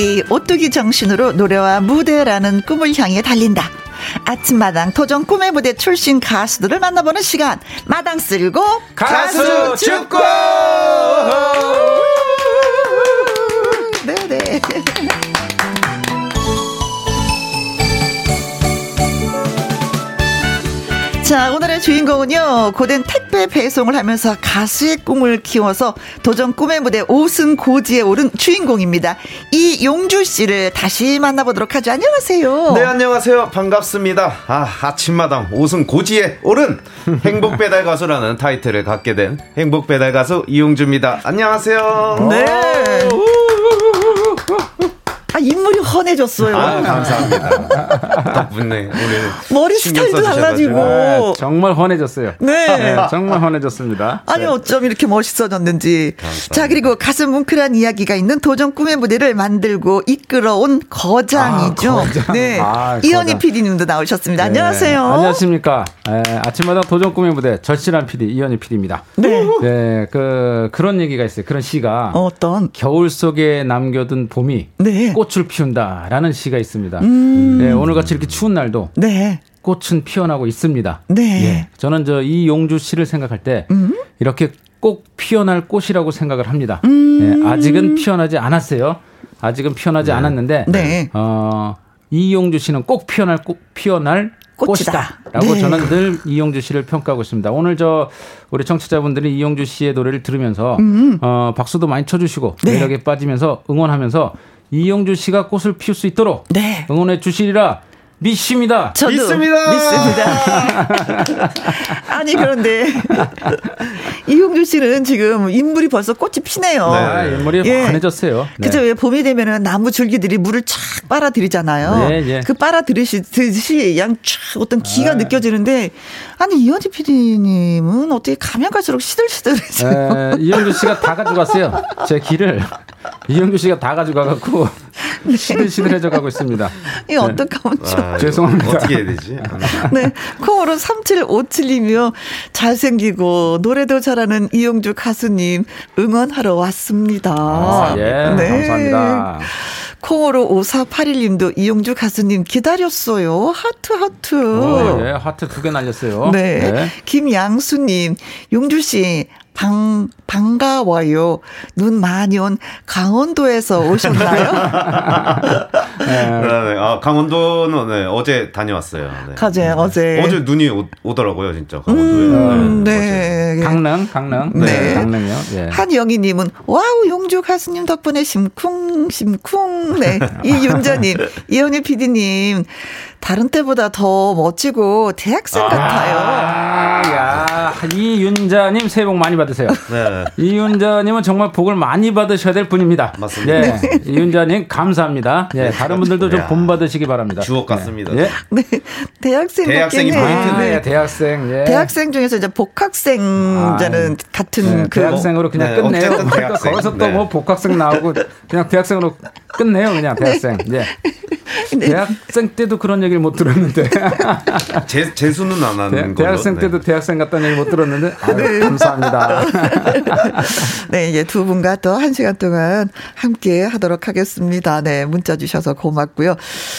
S1: 7.8기 오뚜기 정신으로 노래와 무대라는 꿈을 향해 달린다. 아침마당 도전 꿈의 무대 출신 가수들을 만나보는 시간. 마당 쓸고
S3: 가수 축구!
S1: 네네. (laughs) 자, 오늘 의 주인공은요, 고된 택배 배송을 하면서 가수의 꿈을 키워서 도전 꿈의 무대 5승 고지에 오른 주인공입니다. 이용주 씨를 다시 만나보도록 하죠. 안녕하세요.
S4: 네, 안녕하세요. 반갑습니다. 아, 아침마당 5승 고지에 오른 행복 배달 가수라는 타이틀을 갖게 된 행복 배달 가수 이용주입니다. 안녕하세요.
S1: 네. 아, 인물이 헌해졌어요.
S4: 아, 감사합니다. (laughs) 덕분에 오늘
S1: 머리 스타일도 달라지고. 아,
S5: 정말 헌해졌어요.
S1: 네. 네.
S5: 정말 헌해졌습니다.
S1: 아니, 네. 어쩜 이렇게 멋있어졌는지. 감사합니다. 자, 그리고 가슴 뭉클한 이야기가 있는 도전 꿈의 무대를 만들고 이끌어온 거장이죠. 아, 거장. 네. 아, 이현희 PD님도 나오셨습니다. 네. 안녕하세요.
S5: 안녕하십니까. 에, 아침마다 도전 꿈의 무대 절실한 PD 이현희 PD입니다. 네. 네. 그, 그런 얘기가 있어요. 그런 시가.
S1: 어떤?
S5: 겨울 속에 남겨둔 봄이.
S1: 네.
S5: 꽃을 피운다라는 시가 있습니다. 음. 네, 오늘같이 이렇게 추운 날도
S1: 네.
S5: 꽃은 피어나고 있습니다.
S1: 네. 예,
S5: 저는 저 이용주 씨를 생각할 때 음. 이렇게 꼭 피어날 꽃이라고 생각을 합니다.
S1: 음.
S5: 네, 아직은 피어나지 않았어요. 아직은 피어나지 네. 않았는데
S1: 네.
S5: 어, 이용주 씨는 꼭 피어날 꽃 피어날 꽃이다. 라고 네. 저는 늘 이용주 씨를 평가하고 있습니다. 오늘 저 우리 청취자분들이 이용주 씨의 노래를 들으면서 음. 어, 박수도 많이 쳐주시고 네. 매력에 빠지면서 응원하면서 이영주 씨가 꽃을 피울 수 있도록
S1: 네.
S5: 응원해 주시리라 믿습니다.
S1: 저도
S4: 믿습니다.
S1: 믿습니다. (laughs) 아니 그런데 이용주 씨는 지금 인물이 벌써 꽃이 피네요.
S5: 네, 아, 인물이 예. 환해졌어요.
S1: 네. 그죠? 왜 봄이 되면은 나무 줄기들이 물을 촥 빨아들이잖아요.
S5: 네, 예.
S1: 그 빨아들이듯이 양촥 어떤 기가 아. 느껴지는데 아니 이현지 PD님은 어떻게 가면 갈수록 시들시들해져요.
S5: 이영주 씨가 다 가져갔어요. 제 길을 이영주 씨가 다 가져가갖고 네. 시들시들해져 가고 있습니다.
S1: 이 어떡하면 좀.
S5: 아, 죄송합니다.
S4: 어떻게 해야 되지? (laughs)
S1: 네. 콩으로 3757이며 잘생기고 노래도 잘하는 이용주 가수님 응원하러 왔습니다.
S5: 아, 예. 네. 감사합니다.
S1: 콩으로 5481님도 이용주 가수님 기다렸어요. 하트, 하트.
S5: 오, 예, 하트 두 개 날렸어요.
S1: 네. 네. 김양수님, 용주씨, 방, 반가워요. 눈 많이 온 강원도에서 오셨나요? (laughs)
S4: 네. 네. 아, 강원도는 네, 어제 다녀왔어요. 네.
S1: 가제 네. 어제.
S4: 어제 눈이 오, 더라고요 진짜. 강원도에.
S1: 음, 네.
S5: 네. 강릉, 강릉.
S1: 네. 네.
S5: 강릉이요.
S1: 예. 한영희님은 wow 용주 가수님 덕분에 심쿵 심쿵. 네. 이윤자님, (laughs) 이현희 PD님. 다른 때보다 더 멋지고 대학생 아, 같아요.
S5: 야, 이윤자님 새해 복 많이 받으세요. 네. 이윤자님은 정말 복을 많이 받으셔야 될 분입니다.
S4: 맞습니다.
S5: 예, 네. 이윤자님 감사합니다. 예, 다른 분들도 좀 본 받으시기 바랍니다.
S4: 주옥 같습니다.
S1: 예. 네. 대학생
S4: 대학생이
S5: 포인트네. 네. 대학생. 예.
S1: 대학생 중에서 이제 복학생자는 아, 같은
S5: 네, 그 대학생으로 그냥 네, 끝내요. 대학생. 거기서 또 뭐 복학생 나오고 그냥 대학생으로 끝내요. 그냥 대학생. 예. (laughs) 대학생 때도 그런 얘기를 못 들었는데. (laughs)
S4: 재, 재수는 안 하는
S5: 대, 대학생 때도 네. 대학생 같다는 얘기 못 들었는데. (laughs) 아유, 네. 감사합니다. (laughs)
S1: 네, 이제 두 분과 또 한 시간 동안 함께 하도록 하겠습니다. 네, 문자 주셔서 고맙고요.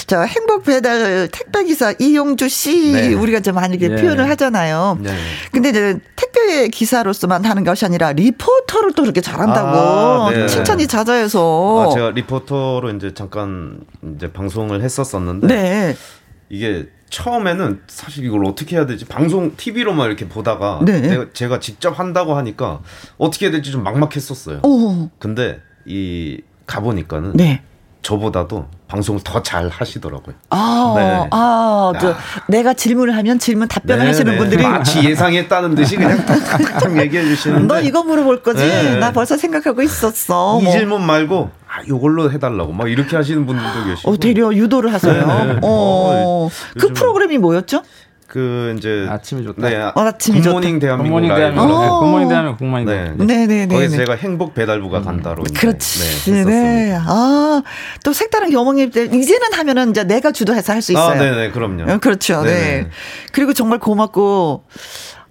S1: 자, 행복 배달 택배 기사 이용주 씨 네. 우리가 좀 많이 네. 표현을 하잖아요. 네. 근데 이제 택배 기사로서만 하는 것이 아니라 리포터를 또 이렇게 잘한다고 아, 네. 칭찬이 잦아해서.
S4: 아, 제가 리포터로 이제 잠깐 이제 방송 을 했었었는데
S1: 네.
S4: 이게 처음에는 사실 이걸 어떻게 해야 되지? 방송 TV로만 이렇게 보다가 네. 제가 직접 한다고 하니까 어떻게 해야 될지 좀 막막했었어요.
S1: 오.
S4: 근데 이 가보니까는
S1: 네.
S4: 저보다도 방송을 더 잘 하시더라고요.
S1: 아, 네. 아, 저, 내가 질문을 하면 질문 답변을 네, 하시는 네. 분들이
S4: 마치 예상했다는 듯이 그냥 (laughs) 탁탁 얘기해 주시는데
S1: 너 이거 물어볼 거지? 네. 나 벌써 생각하고 있었어.
S4: 이 뭐. 질문 말고 아, 요걸로 해달라고 막 이렇게 하시는 분들도 계시고.
S1: 어, 되려 유도를 하세요. 네, 네. 어, 어, 그 프로그램이 뭐였죠?
S4: 그 이제
S5: 아침이 좋다.
S4: 네, 어, 아침이 굿모닝 좋다. 대한민국 굿모닝
S5: 대한민국. 네, 굿모닝 대한민국 굿모닝
S1: 네, 네, 네, 네.
S4: 거기 서 제가 행복 배달부가 음. 간다로
S1: 그렇지. 네, 네. 아, 또 색다른 경험일 때 이제는 하면은 이제 내가 주도해서 할 수 있어요. 아,
S4: 네, 네, 그럼요.
S1: 어, 그렇죠. 네네. 네. 그리고 정말 고맙고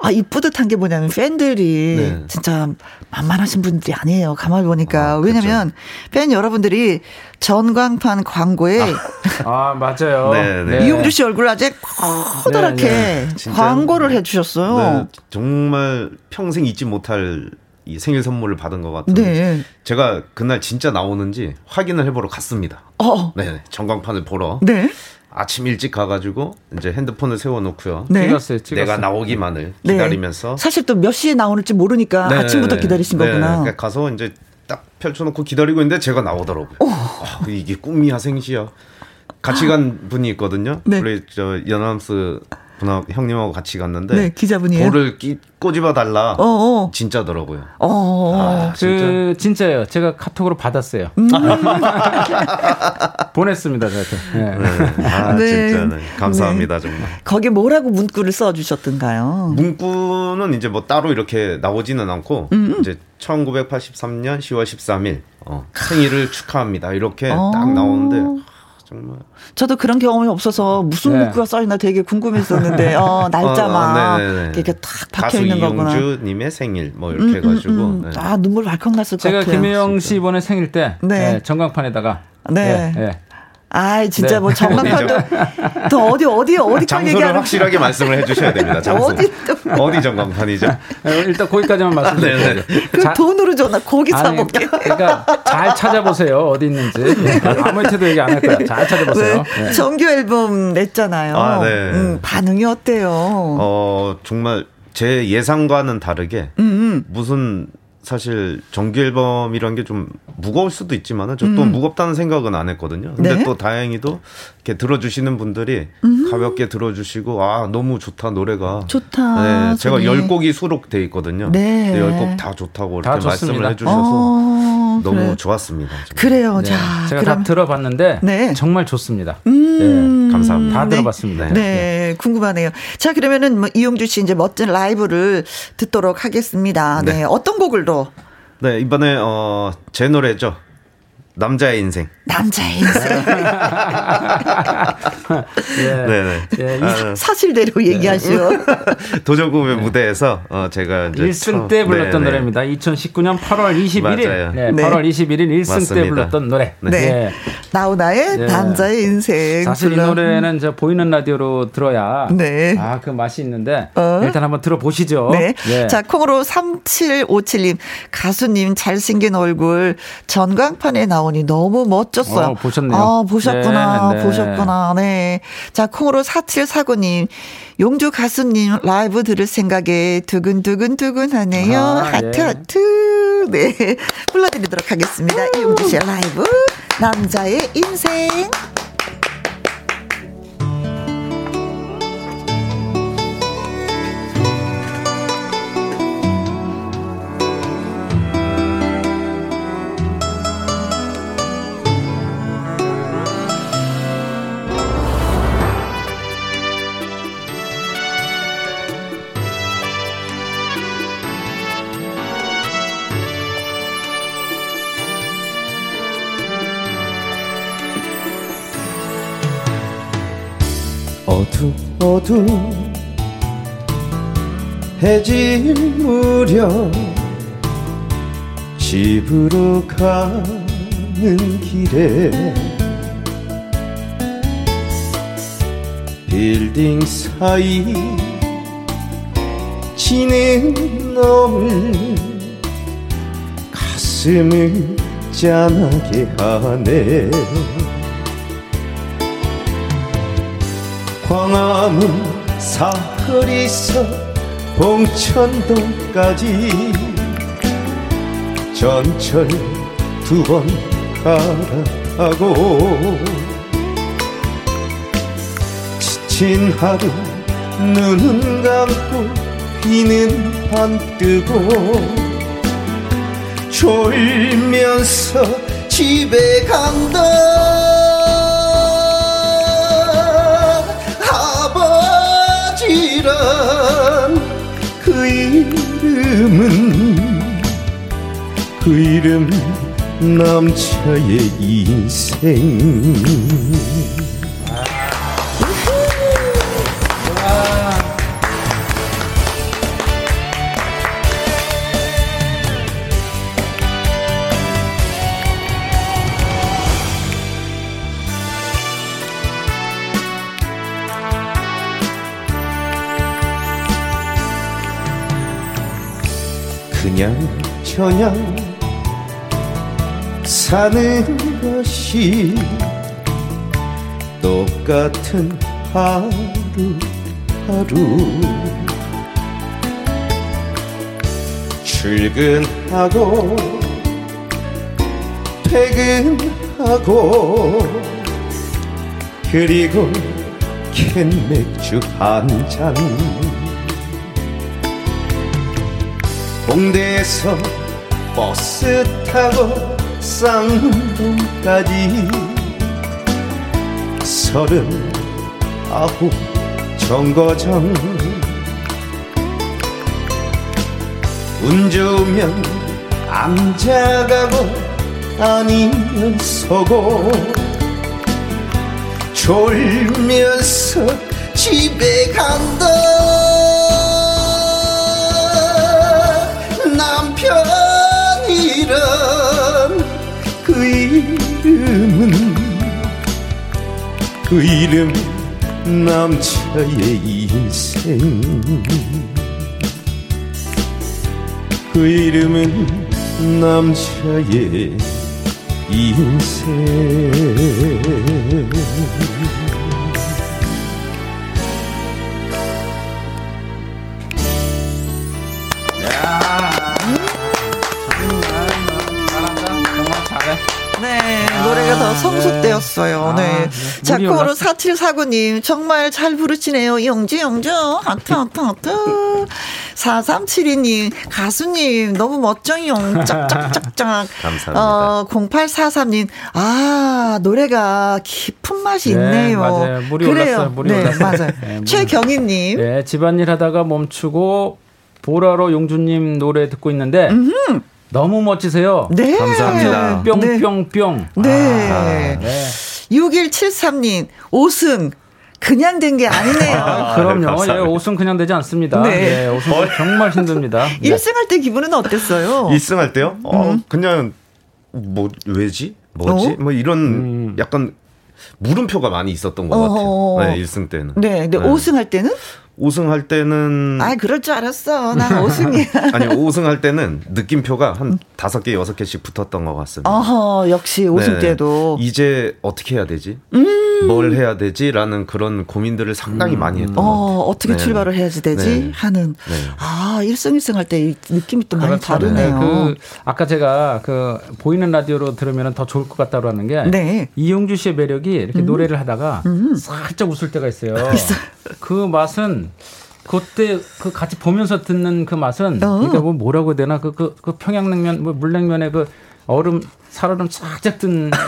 S1: 아, 이 뿌듯한 게 뭐냐면 팬들이 네. 진짜 만만하신 분들이 아니에요. 가만히 보니까. 아, 왜냐면 팬 여러분들이 전광판 광고에
S5: 아, (laughs) 아 맞아요.
S1: 네, 네. 이용주 씨 얼굴 아주 커다랗게 네, 네. 광고를 해 주셨어요. 네,
S4: 정말 평생 잊지 못할 이 생일 선물을 받은 것 같은데 네. 제가 그날 진짜 나오는지 확인을 해보러 갔습니다. 어. 네, 전광판을 보러. 네. 아침 일찍 가가지고 이제 핸드폰을 세워놓고요.
S5: 네. 찍었어요,
S4: 찍었어요. 내가 나오기만을 네. 기다리면서.
S1: 사실 또 몇 시에 나오는지 모르니까 네. 아침부터 기다리신 네. 거구나.
S4: 그러니까 가서 이제 딱 펼쳐놓고 기다리고 있는데 제가 나오더라고요. 아, 이게 꿈이야 생시야. 같이 간 분이 있거든요. 네. 우리 저 연암스 분하 형님하고 같이 갔는데
S1: 네, 기자분이에요.
S4: 볼을 끼, 꼬집어 달라. 어어. 진짜더라고요. 어.
S5: 아, 진짜? 그 진짜예요. 제가 카톡으로 받았어요. 음. (laughs) 보냈습니다, 저한테. 네.
S4: 네. 아, 네. 진짜 네. 감사합니다, 네. 정말.
S1: 거기에 뭐라고 문구를 써 주셨던가요?
S4: 문구는 이제 뭐 따로 이렇게 나오지는 않고 음. 이제 1983년 10월 13일 어, 생일을 축하합니다. 이렇게 어. 딱 나오는데 정말.
S1: 저도 그런 경험이 없어서 무슨 네. 문구가 써있나 되게 궁금했었는데 어, (laughs) 날짜만 어, 어, 이렇게 탁 박혀 있는 거구나.
S4: 이용주님의 생일 뭐 이렇게 음, 음 해가지고 음, 음.
S1: 네. 아 눈물 발컥 났을 것 같아요.
S5: 제가 김혜영 씨 이번에 생일 때 네. 네, 전광판에다가 네. 네.
S1: 아, 진짜 네. 뭐 전광판도 또 (laughs) 어디 어디 어디
S4: 장소를 확실하게 말씀을 해주셔야 됩니다. (laughs) 장소. 어디 어디 전광판이죠?
S5: 네, 일단 거기까지만 말씀드릴게요.
S1: 아, 그 돈으로 줘나 고기 사 먹게.
S5: 그러니까 잘 찾아보세요 어디 있는지. (laughs) 네, 아무한테도 얘기 안 할 거야. 잘 찾아보세요.
S1: 네. 정규 앨범 냈잖아요. 아, 네. 음, 반응이 어때요?
S4: 어 정말 제 예상과는 다르게 음, 음. 무슨 사실 정규 앨범이란 게 좀 무거울 수도 있지만은 저또 음. 무겁다는 생각은 안 했거든요. 근데 네? 또 다행히도 이렇게 들어주시는 분들이 음. 가볍게 들어주시고 아 너무 좋다 노래가
S1: 좋다.
S4: 네, 제가 열 곡이 수록돼 있거든요. 네, 열 곡 다 좋다고 이렇게 다 말씀을 해주셔서 어, 너무 그래. 좋았습니다.
S1: 정말. 그래요. 네. 자,
S5: 제가 그럼. 다 들어봤는데 네. 정말 좋습니다.
S4: 음. 네, 감사합니다.
S5: 다 들어봤습니다.
S1: 네. 네, 궁금하네요. 자, 그러면은 뭐 이용주 씨 이제 멋진 라이브를 듣도록 하겠습니다. 네, 어떤 곡을 또?
S4: 네, 이번에 어, 제 노래죠. 남자의 인생.
S1: 남자의 (laughs) 인생. 예. 네네. 예, 아, 사실대로 얘기하시오. (laughs)
S4: 도전구의 네. 무대에서 어, 제가 이제
S5: 1승 때 불렀던 네네. 노래입니다. 2019년 8월 21일. 네, 8월 21일 1승 맞습니다. 때 불렀던 노래.
S1: 네. 네. 나훈아의 네. 남자의 인생.
S5: 사실 불러. 이 노래는 저 보이는 라디오로 들어야 네. 아, 그 맛이 있는데 어? 일단 한번 들어보시죠.
S1: 네. 네. 자, 콩으로 3757님 가수님 잘생긴 얼굴 전광판에 나 오니 너무 멋졌어요. 어,
S5: 보셨네요.
S1: 아, 보셨구나. 네, 네. 보셨구나. 네. 자, 콩으로 4749님 용주 가수님 라이브 들을 생각에 두근두근두근 하네요. 아, 하트 예. 하트. 네. (laughs) 불러드리도록 하겠습니다. 용주 씨의 라이브 남자의 인생.
S6: 어두어두 해질 무렵 집으로 가는 길에 빌딩 사이 지는 너을 가슴을 짠하게 하네 광화문 사거리서 봉천동까지 전철 두번
S4: 하고 지친 하루 눈은 감고 귀는 안 뜨고 졸면서 집에 간다 그 이름은 그 이름 남자의 인생 그냥 저냥 사는 것이 똑같은 하루 하루. 출근하고 퇴근하고 그리고 캔 맥주 한잔 홍대에서 버스 타고 쌍문동까지 서른 아홉 정거장. 운 좋으면 앉아가고 아니면 서고 졸면서 집에 간다 그 이름 남자의 인생. 그 이름은 남자의 인생
S1: 성숙되었어요.
S5: 아,
S1: 네.
S5: 네.
S1: 자, 코로
S5: 올랐어.
S1: 4749님, 정말 잘 부르시네요. 영주, 영주. 하트, 하트, 하트. 4372님, 가수님, 너무 멋져요. 짝짝짝짝. (laughs)
S7: 감사합니다.
S1: 어, 0843님, 아, 노래가 깊은 맛이
S5: 네,
S1: 있네요.
S5: 맞아요. 물이
S1: 그래요.
S5: 올랐어요. 물이
S1: 네,
S5: 올랐어요.
S1: 맞아요.
S5: 네,
S1: 최경희님,
S5: 네, 집안일 하다가 멈추고 보라로 용주님 노래 듣고 있는데 너무 멋지세요.
S1: 네.
S7: 감사합니다.
S5: 뿅뿅뿅.
S1: 네.
S5: 아, 네.
S1: 6173님, 5승. 그냥 된 게 아니네요.
S5: 아, 그럼요. 예,
S7: 감사합니다.
S5: 옷은 그냥 되지 않습니다.
S1: 네.
S5: 네. 옷은 정말 힘듭니다. 네.
S1: 1승 할 때 기분은 어땠어요? (laughs)
S7: 1승 할 때요? 어,
S1: 음.
S7: 그냥 뭐 왜지? 뭐지?
S1: 어?
S7: 뭐 이런
S5: 음.
S7: 약간 물음표가 많이 있었던 것
S1: 어허.
S7: 같아요. 네, 1승 때는.
S1: 네, 근데 5승 할 때는?
S7: 5승 할 때는
S1: 아, 그럴 줄 알았어. 난 (laughs) 5승이야.
S7: 아니 5승 할 때는 느낌표가 한 다섯 개 여섯 개씩 붙었던 것 같습니다.
S1: 어허, 역시 5승
S7: 네.
S1: 때도. 음.
S7: 이제 어떻게 해야 되지? 뭘 해야 되지라는 그런 고민들을 상당히 많이 했던 것 같아요.
S1: 어, 어떻게
S7: 네.
S1: 출발을 해야지 되지?
S7: 네.
S1: 하는.
S7: 네.
S1: 아, 1승 1승 할 때 느낌이 또 많이
S5: 그렇죠.
S1: 다르네요.
S5: 그 아까 제가 그 보이는 라디오로 들으면 더 좋을 것 같다고 하는 게
S1: 네.
S5: 이용주 씨의 매력이 이렇게 노래를 하다가 살짝 웃을 때가 있어요. 그 맛은 그때 그 같이 보면서 듣는 그 맛은 그러니까 뭐 뭐라고 해야 되나 그 그 그 평양냉면 뭐 물냉면에 그 얼음 살얼음 쫙쫙 뜬 (laughs)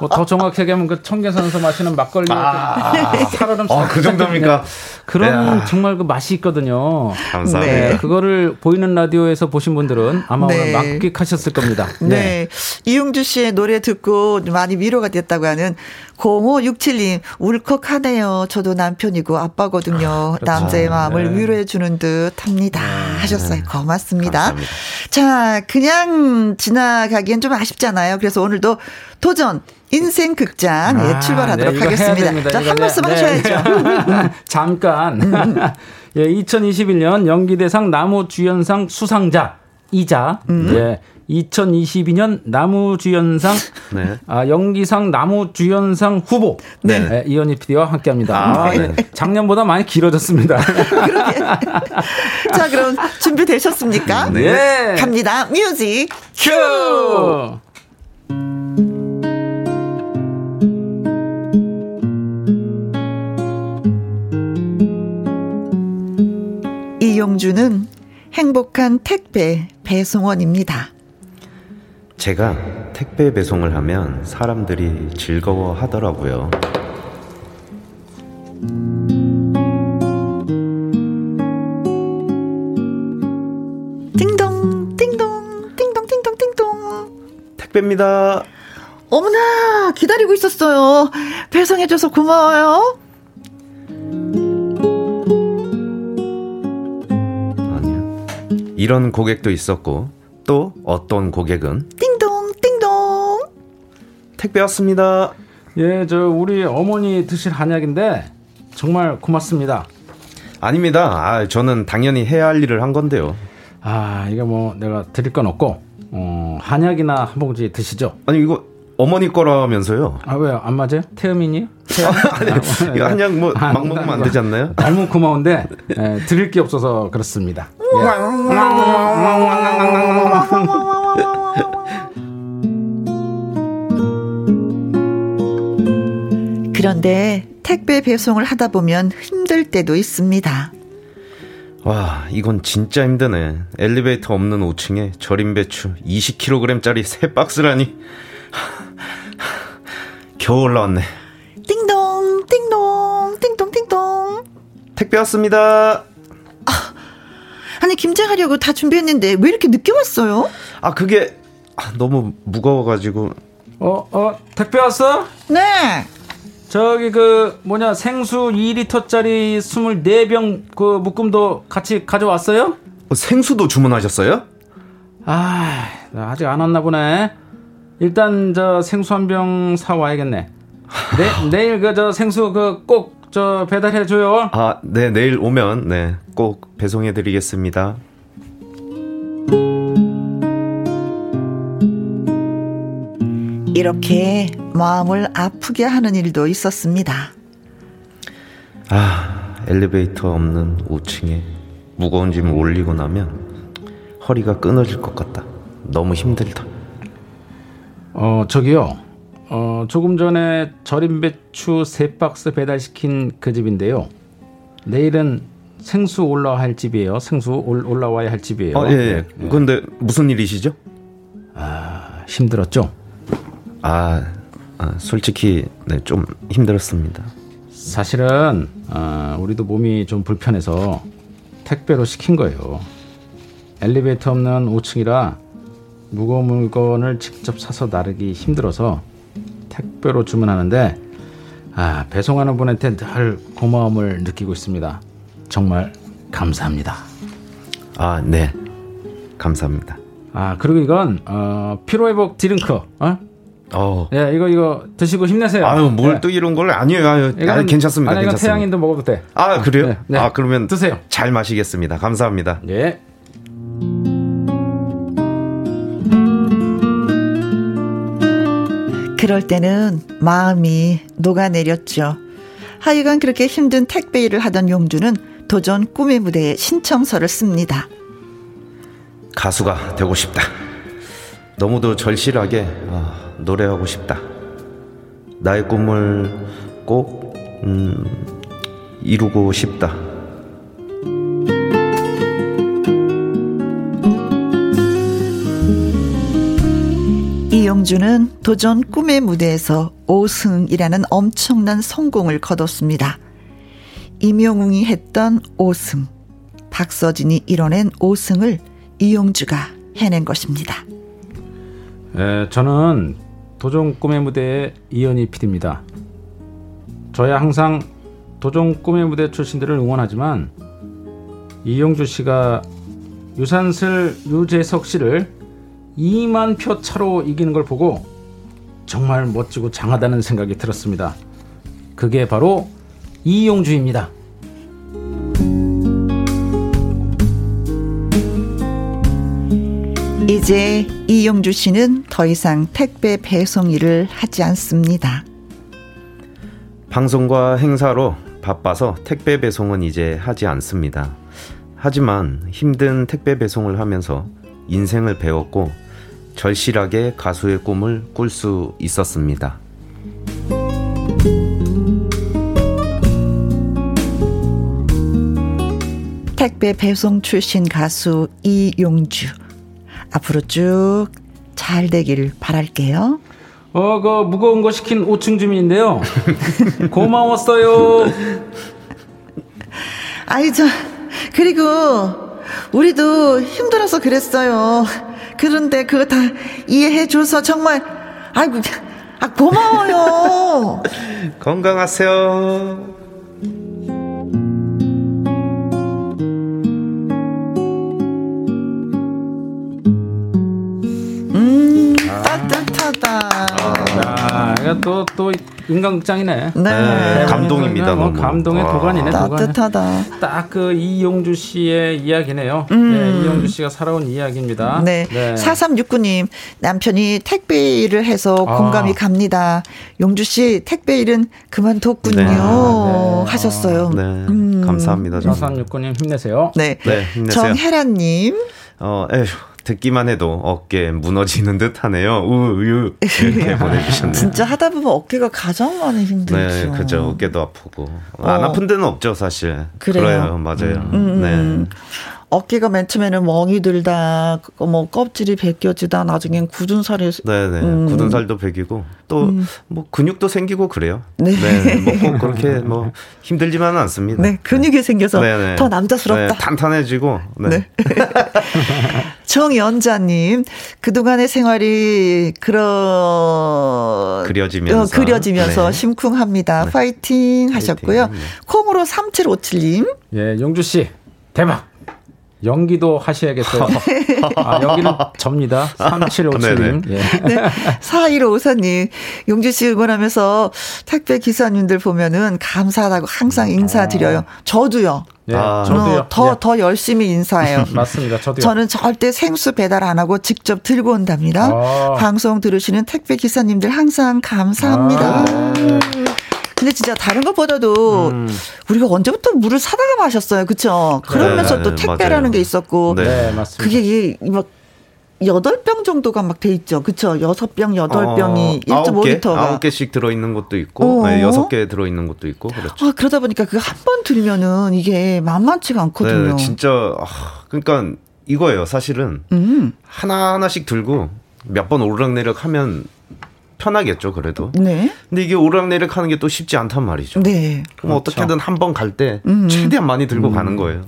S5: 뭐더 정확하게 하면 그 청계산에서 마시는 막걸리 살얼음
S7: 아, 그 정도입니까?
S5: 그런
S7: 야.
S5: 정말 그 맛이 있거든요.
S7: 감사합니다.
S1: 네.
S5: 그거를 보이는 라디오에서 보신 분들은 아마
S1: 네.
S5: 오늘 만끽하셨을 겁니다.
S1: 네. 이용주 씨의 노래 듣고 많이 위로가 됐다고 하는 0567님, 울컥하네요. 저도 남편이고 아빠거든요. 남자의 마음을
S5: 네.
S1: 위로해주는 듯 합니다. 하셨어요. 고맙습니다.
S7: 감사합니다.
S1: 자, 그냥 지나가기엔 좀 아쉽잖아요. 그래서 오늘도 도전, 인생 극장, 예,
S5: 아,
S1: 출발하도록
S5: 네,
S1: 하겠습니다. 자, 한
S5: 네,
S1: 말씀
S5: 네.
S1: 하셔야죠. (laughs)
S5: 잠깐. (laughs) 예, 2021년 연기대상 나무 주연상 수상자 이자 예, 2022년 나무주연상 (laughs)
S7: 네.
S5: 아, 연기상 나무주연상 후보
S1: 네.
S5: 네, 이현희 PD와 함께합니다.
S7: 아,
S5: 아 네. 네. 작년보다 많이 길어졌습니다. (laughs) (laughs)
S1: 자 그럼 준비되셨습니까?
S5: 음, 네. 네.
S1: 갑니다. 뮤직
S5: 큐.
S1: 이용주는 행복한 택배 배송원입니다.
S4: 제가 택배 배송을 하면 사람들이 즐거워 하더라고요.
S1: 띵동, 띵동, 띵동, 띵동, 띵동.
S4: 택배입니다.
S1: 어머나, 기다리고 있었어요. 배송해줘서 고마워요.
S4: 아니요. 이런 고객도 있었고, 또 어떤 고객은
S1: 띵동.
S4: 택배 왔습니다.
S5: 예, 저 우리 어머니 드실 한약인데 정말 고맙습니다.
S4: 아닙니다. 아, 저는 당연히 해야 할 일을 한 건데요.
S5: 아, 이거 뭐 내가 드릴 건 없고 어, 한약이나 한 봉지 드시죠.
S4: 아니 이거 어머니 거라면서요?
S5: 아 왜요? 안 맞아요? 태음이니? (laughs)
S4: 아니, 이거 한약 뭐막 먹으면 안 되지 않나요?
S5: 너무 고마운데 예, 드릴 게 없어서 그렇습니다. 예. (laughs)
S1: 그런데 택배 배송을 하다 보면 힘들 때도 있습니다.
S4: 와, 이건 진짜 힘드네. 엘리베이터 없는 5층에 절임 배추 20kg짜리 세 박스라니. (laughs) 겨우 올라왔네.
S1: 띵동, 띵동, 띵동, 띵동.
S4: 택배 왔습니다.
S1: 아, 아니, 김장하려고 다 준비했는데 왜 이렇게 늦게 왔어요?
S4: 아, 그게 아, 너무 무거워가지고.
S5: 어, 어, 택배 왔어?
S1: 네.
S5: 저기 그 뭐냐 생수 2리터짜리 24병 그 묶음도 같이 가져왔어요?
S4: 어, 생수도 주문하셨어요?
S5: 아, 아직 안 왔나 보네. 일단 저 생수 한 병 사 와야겠네. 내, (laughs) 내일 그 저 생수 그 꼭 저 배달해 줘요.
S4: 아, 네, 내일 오면 네, 꼭 배송해 드리겠습니다.
S1: 이렇게 마음을 아프게 하는 일도 있었습니다.
S4: 아, 엘리베이터 없는 5층에 무거운 짐을 올리고 나면 허리가 끊어질 것 같다. 너무 힘들다.
S5: 어, 저기요. 어, 조금 전에 절임 배추 세 박스 배달시킨 그 집인데요. 내일은 생수 올라와야 할 집이에요. 생수 올, 올라와야 할 집이에요.
S4: 아, 예, 예. 네. 그런데 무슨 일이시죠?
S5: 아, 힘들었죠?
S4: 아, 아 솔직히 네, 좀 힘들었습니다.
S5: 사실은 어, 우리도 몸이 좀 불편해서 택배로 시킨 거예요. 엘리베이터 없는 5층이라 무거운 물건을 직접 사서 나르기 힘들어서 택배로 주문하는데 아, 배송하는 분한테 늘 고마움을 느끼고 있습니다. 정말 감사합니다.
S4: 아, 네. 감사합니다.
S5: 아, 그리고 이건 어, 피로회복 드링크. 어? 어. 예, 이거 이거 드시고 힘내세요.
S4: 아유, 뭘 또 예. 이런 걸 아니에요. 아유, 아니, 괜찮습니다.
S5: 아니, 이건 태양인도 먹어도 돼.
S4: 아, 그래요? 네, 네. 아, 그러면 드세요. 잘 마시겠습니다. 감사합니다.
S5: 예.
S1: 그럴 때는 마음이 녹아내렸죠. 하여간 그렇게 힘든 택배 일을 하던 용주는 도전 꿈의 무대에 신청서를 씁니다.
S4: 가수가 되고 싶다. 너무도 절실하게 아, 노래하고 싶다. 나의 꿈을 꼭 음, 이루고 싶다.
S1: 이용주는 도전 꿈의 무대에서 5승이라는 엄청난 성공을 거뒀습니다. 임영웅이 했던 5승, 박서진이 이뤄낸 5승을 이용주가 해낸 것입니다.
S5: 에, 저는 도전 꿈의 무대의 이현희 PD입니다. 저야 항상 도전 꿈의 무대 출신들을 응원하지만 이용주 씨가 유산슬 유재석 씨를 2만 표 차로 이기는 걸 보고 정말 멋지고 장하다는 생각이 들었습니다. 그게 바로 이용주입니다.
S1: 이제 이용주 씨는 더 이상 택배 배송 일을 하지 않습니다.
S4: 방송과 행사로 바빠서 택배 배송은 이제 하지 않습니다. 하지만 힘든 택배 배송을 하면서 인생을 배웠고 절실하게 가수의 꿈을 꿀 수 있었습니다.
S1: 택배 배송 출신 가수 이용주. 앞으로 쭉 잘 되길 바랄게요.
S5: 어, 그 무거운 거 시킨 5층 주민인데요. (laughs) 고마웠어요.
S1: 아이, 저, 그리고, 우리도 힘들어서 그랬어요. 그런데 그거 다 이해해줘서 정말, 아이고, 아, 고마워요. (laughs)
S4: 건강하세요.
S5: 아, 이거 또, 또, 인간극장이네.
S1: 네. 네.
S4: 감동입니다.
S5: 뭐 감동의 와. 도가니네,
S1: 따뜻하다.
S5: 딱 그 이용주 씨의 이야기네요. 음. 네, 이용주 씨가 살아온 이야기입니다.
S1: 네. 네. 4369님, 남편이 택배 일을 해서 아. 공감이 갑니다. 용주 씨, 택배 일은 그만뒀군요. 네. 네. 하셨어요.
S4: 네. 음. 감사합니다.
S5: 4369님 힘내세요.
S1: 네. 네 힘내세요. 정혜란님.
S4: 어, 에휴. 듣기만 해도 어깨 무너지는 듯하네요. 우유 이렇게 (laughs) 보내주셨네요.
S1: 진짜 하다 보면 어깨가 가장 많이 힘들죠.
S4: 네, 그죠. 어깨도 아프고 어. 안 아픈 데는 없죠, 사실.
S1: 그래요,
S4: 그래요 맞아요. 음, 네.
S1: 어깨가 맨 처음에는 멍이 들다, 뭐 껍질이 벗겨지다, 나중엔 굳은 살이.
S4: 네네. 음. 굳은 살도 벗기고 또뭐 음. 근육도 생기고 그래요. 네. 네. 뭐꼭 (laughs) 그렇게 뭐 힘들지만은 않습니다.
S1: 네. 근육이 생겨서 네네. 더 남자스럽다.
S4: 네, 탄탄해지고. 네. 네. (laughs)
S1: 정연자님, 그동안의 생활이 그러
S4: 그려지면서 어,
S1: 그려지면서 네. 심쿵합니다. 네. 파이팅 하셨고요. 파이팅. 콩으로 3757님.
S5: 예, 용주 씨 대박. 연기도 하셔야겠어요. (laughs) 아, 연기는 접니다. 3757님. 예. 네.
S1: 4154님. 용주 씨 응원하면서 택배 기사님들 보면은 감사하다고 항상 인사드려요. 저도요.
S5: 예, 아, 저도요.
S1: 더, 예. 더 열심히 인사해요. (laughs)
S5: 맞습니다. 저도요.
S1: 저는 절대 생수 배달 안 하고 직접 들고 온답니다. 아. 방송 들으시는 택배 기사님들 항상 감사합니다. 아. 근데 진짜 다른 것보다도 음. 우리가 언제부터 물을 사다가 마셨어요. 그쵸? 그러면서 네, 또 택배라는 맞아요. 게 있었고.
S5: 네, 네 맞습니다.
S1: 그게 막 여덟 병 정도가 막 돼 있죠. 그쵸? 여섯 병, 여덟 병이 어, 1.5리터가.
S4: 아홉 개씩 들어있는 것도 있고, 어. 네, 여섯 개 들어있는 것도 있고, 그렇죠.
S1: 아, 그러다 보니까 그 한 번 들면은 이게 만만치가 않거든요.
S4: 네, 진짜, 아, 그러니까 이거예요. 사실은. 음. 하나하나씩 들고 몇 번 오르락내리락 하면 편하겠죠, 그래도.
S1: 네.
S4: 근데 이게 오르락내리락 하는 게 또 쉽지 않단 말이죠.
S1: 네.
S4: 그럼 그렇죠. 어떻게든 한 번 갈때 음. 최대한 많이 들고 음. 가는 거예요.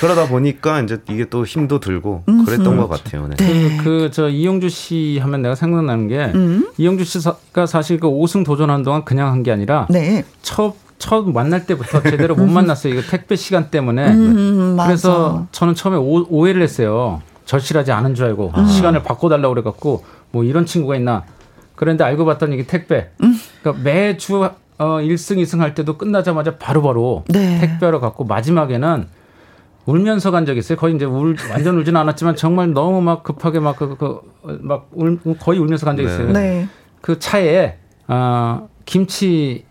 S4: 그러다 보니까 이제 이게 또 힘도 들고 음. 그랬던 것 같아요. 네.
S5: 네. 그, 저 이영주 씨 하면 내가 생각나는 게 음. 이영주 씨가 사실 그 5승 도전한 동안 그냥 한 게 아니라
S1: 네.
S5: 첫, 첫 만날 때부터 제대로 못 만났어요. 이거 택배 시간 때문에.
S1: 음,
S5: 그래서 저는 처음에 오, 오해를 했어요. 절실하지 않은 줄 알고 아. 시간을 바꿔달라고 그래갖고 뭐 이런 친구가 있나 그런데 알고 봤더니 이게 택배. 음. 그러니까 매주 어 1승 2승 할 때도 끝나자마자 바로바로 바로 네. 택배로 갖고 마지막에는 울면서 간 적이 있어요. 거의 이제 울 완전 울지는 않았지만 정말 너무 막 급하게 막 그 그 막 울, 거의 울면서 간 적이 있어요.
S1: 네.
S5: 그 차에 어 김치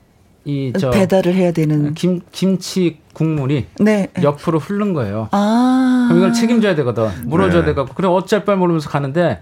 S5: 이 저
S1: 배달을 해야 되는
S5: 김 김치 국물이
S1: 네.
S5: 옆으로 흐른 거예요.
S1: 아.
S5: 그럼 이걸 책임져야 되거든. 물어줘야 네. 되고 그래 어쩔 뻔 모르면서 가는데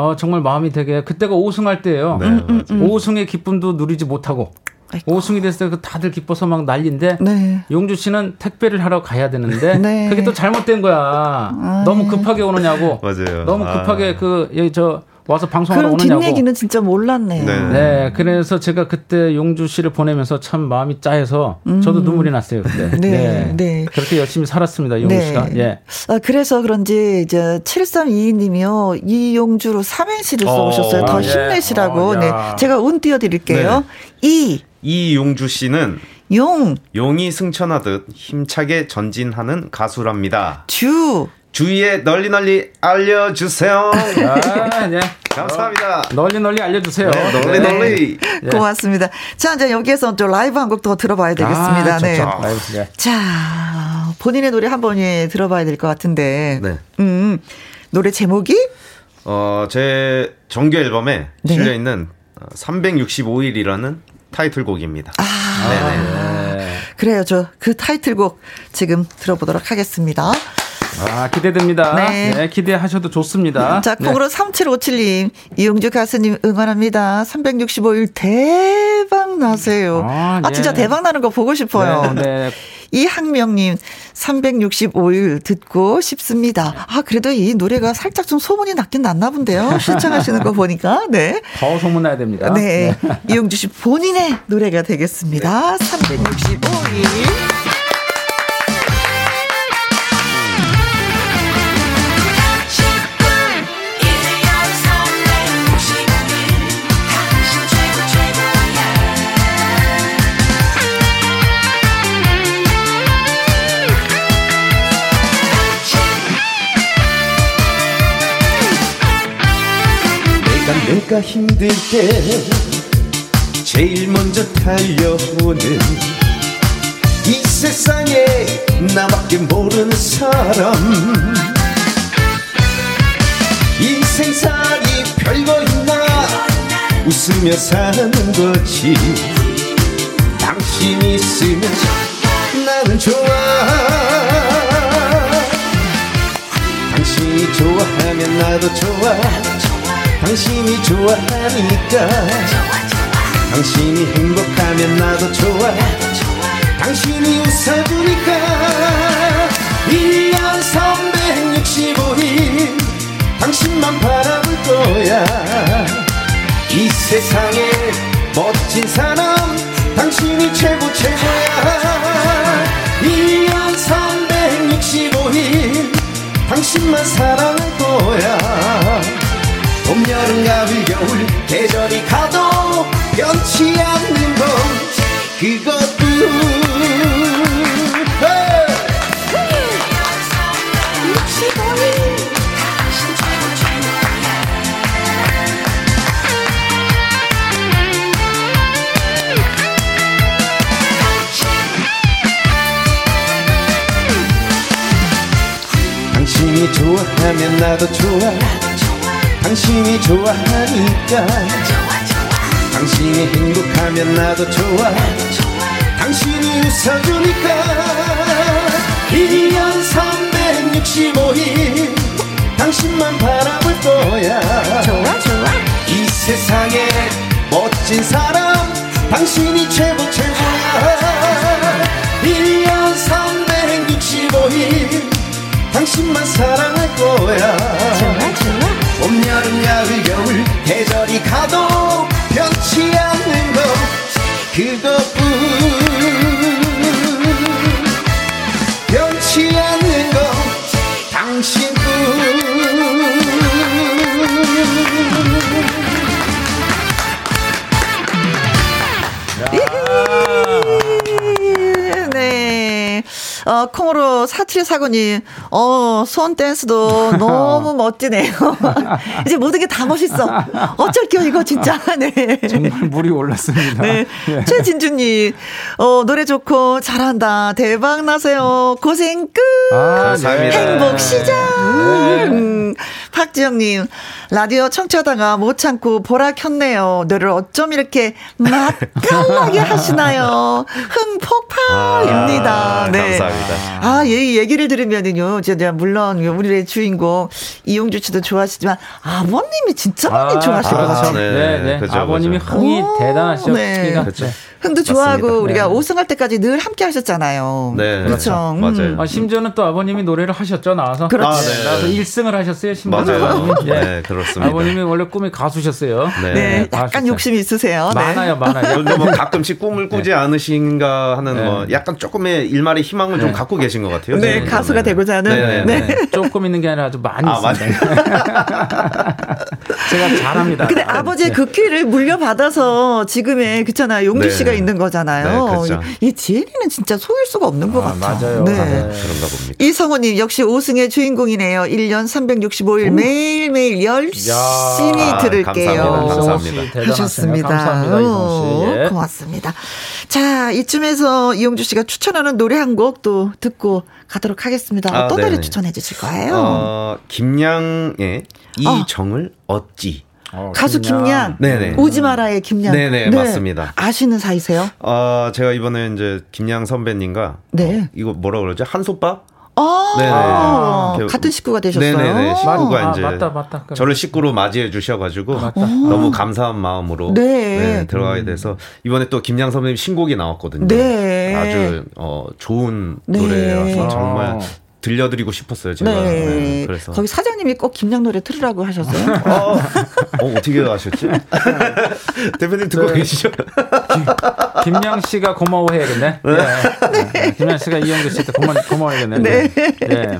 S5: 어, 정말 마음이 되게 그때가 5승할 때예요. 네, 음, 음, 음. 5승의 기쁨도 누리지 못하고 아이고. 5승이 됐을 때 다들 기뻐서 막 난리인데 네. 용주 씨는 택배를 하러 가야 되는데 (laughs) 네. 그게 또 잘못된 거야. 아이. 너무 급하게 오느냐고.
S4: 맞아요.
S5: 너무 급하게 아. 그저 와서 방송하러 오느냐고.
S1: 뒷얘기는 진짜 몰랐네요.
S5: 네. 네. 그래서 제가 그때 용주 씨를 보내면서 참 마음이 짜해서 음. 저도 눈물이 났어요. 그때. 네. 네. 네. 그렇게 열심히 살았습니다. 용주 네. 씨가. 예.
S1: 아, 그래서 그런지 이제 7322님이요. 이용주로 삼행시를 써오셨어요. 어, 더 아, 힘내시라고. 어, 네. 제가 운 띄워드릴게요. 네. 이.
S4: 이용주 씨는
S1: 용.
S4: 용이 승천하듯 힘차게 전진하는 가수랍니다.
S1: 주.
S4: 주위에 널리 널리 알려주세요.
S5: 아, 네. (laughs)
S4: 감사합니다.
S5: 널리 널리 알려주세요.
S4: 네, 널리 네. 널리.
S1: 네. 고맙습니다. 자, 이제 여기에서 또 라이브 한 곡 더 들어봐야 되겠습니다.
S5: 아,
S1: 네.
S5: 라이브, 네.
S1: 자, 본인의 노래 한 번에 들어봐야 될 것 같은데.
S4: 네.
S1: 음, 노래 제목이?
S4: 어, 제 정규 앨범에 네. 실려 있는 365일이라는 타이틀곡입니다.
S1: 아, 네네. 그래요. 저 그 타이틀곡 지금 들어보도록 하겠습니다.
S5: 아, 기대됩니다. 네. 네 기대하셔도 좋습니다.
S1: 자, 콩으로 네. 3757님, 이용주 가수님 응원합니다. 365일 대박 나세요. 아, 아 진짜 예. 대박 나는 거 보고 싶어요.
S5: 네. 네. (laughs)
S1: 이학명님 365일 듣고 싶습니다. 아 그래도 이 노래가 살짝 좀 소문이 났긴 났나 본데요. 신청하시는 거 보니까 네.
S5: 더 소문 나야 됩니다.
S1: 네. 네. 이용주 씨 본인의 노래가 되겠습니다. 네. 365일.
S4: 내가 힘들 때 제일 먼저 달려오는 이 세상에 나밖에 모르는 사람. 인생살이 별거 있나? 웃으며 사는 거지. 당신 있으면 나는 좋아. 당신이 좋아하면 나도 좋아 당신이 좋아하니까. 당신이 행복하면 나도 좋아. 당신이 웃어주니까. 1년 365일 당신만 바라볼 거야. 이 세상에 멋진 사람 당신이 최고 최고야. 1년 365일 당신만 사랑할 거야 봄, 여름, 가을, 겨울 계절이 가도 변치 않는 건 그것뿐 당신이 좋아하면 나도 좋아 당신이 좋아하니까. 당신이 행복하면 나도 좋아. 당신이 웃어주니까. 1년 365일. 당신만 바라볼 거야. 좋아 좋아. 이 세상에 멋진 사람 당신이 최고 최고야 1년 365일. 당신만 사랑할 거야. 좋아 좋아 봄, 여름, 가을, 겨울 계절이 가도 변치 않는 것 그것뿐 변치 않는 것 당신뿐
S1: 어, 콩으로 사칠 사고님, 어, 손 댄스도 너무 멋지네요. (laughs) 이제 모든 게 다 멋있어. 어쩔게요, 이거 진짜. (laughs) 네.
S5: 정말 물이 올랐습니다. 네.
S1: 네. 최진주님, 어, 노래 좋고 잘한다. 대박 나세요. 고생 끝. 아, 감사합니다. 행복 시작. 네. 음, 박지영님, 라디오 청취하다가 못 참고 보라 켰네요. 노래를 어쩜 이렇게 맛깔나게 하시나요? (laughs) 흥 폭발입니다.
S8: 아, 네. 감사합니다.
S1: 아, 이 얘기를 들으면은요, 제가 물론 우리의 주인공 이용주 씨도 좋아하시지만 아버님이 진짜 많이 아, 좋아하실 것 같아요.
S5: 네, 네. 네. 그죠, 아버님이 그죠. 흥이 오, 대단하시죠. 네.
S1: 그렇죠. 흥도 좋아하고 맞습니다. 우리가 네. 5승할 때까지 늘 함께 하셨잖아요. 네. 그렇죠. 음.
S5: 맞아요. 아, 심지어는 또 아버님이 노래를 하셨죠, 나와서.
S1: 그렇죠. 아, 네.
S5: 나와서 1승을 하셨어요, 심지어.
S8: 맞아요. 네. 네, 그렇습니다.
S5: 아버님이 원래 꿈이 가수셨어요.
S1: 네. 네 약간 욕심이 있으세요.
S5: 네. 많아요, 많아요.
S8: 그런데 뭐 가끔씩 꿈을 꾸지 않으신가 하는 뭐 약간 조금의 일말의 희망을 좀 갖고 계신 것 같아요.
S1: 네, 가수가 되고자 하는.
S5: 네. 조금 있는 게 아니라 아주 많이 아, 있습니다. (laughs) 제가 잘합니다.
S1: 근데 아버지의 그 키를 물려받아서 지금의 그렇잖아요. 용기 씨가 있는 거잖아요. 네, 그렇죠. 이 지혜리는 진짜 속일 수가 없는 것 아,
S5: 같아요.
S1: 맞아요. 네.
S8: 네. 그런가 봅니다.
S1: 이성호님 역시 5승의 주인공이네요. 1년 365일 오. 매일매일 열심히 야, 들을게요.
S8: 감사합니다. 감사합니다.
S1: 하셨습니다. 감사합니다. 오, 예. 고맙습니다. 자, 이쯤에서 이용주 씨가 추천하는 노래 한 곡 또 듣고 가도록 하겠습니다. 아, 어떤 네네. 노래 추천해 주실 거예요?
S8: 어, 김양의 이 정을 얻지.
S1: 어, 가수 김양. 네네. 오지 마라의 김양.
S8: 네네, 네. 맞습니다.
S1: 아시는 사이세요?
S8: 어, 제가 이번에 이제 김양 선배님과 네. 어, 이거 뭐라 그러죠? 한솥밥?
S1: 아. 아, 같은 식구가 되셨어요. 네네
S4: 식구가 아, 이제 맞다, 맞다. 저를 식구로 맞이해 주셔가지고 너무 감사한 마음으로 네. 네, 들어가게 돼서 이번에 또 김양 선배님 신곡이 나왔거든요. 네. 아주 어, 좋은 네. 노래라서 정말 들려드리고 싶었어요, 제가. 네. 네.
S1: 그래서 거기 사장님이 꼭 김양 노래 틀으라고 하셨어요. (laughs)
S4: 어, 어 떻게 아셨지? (laughs) 대표님 듣고 네. 계시죠?
S5: 김, 양 씨가 고마워해야겠네. 네. 네. 네. 김양 씨가 이영규 씨한테 고마, 고마워해야겠네. 네. 네.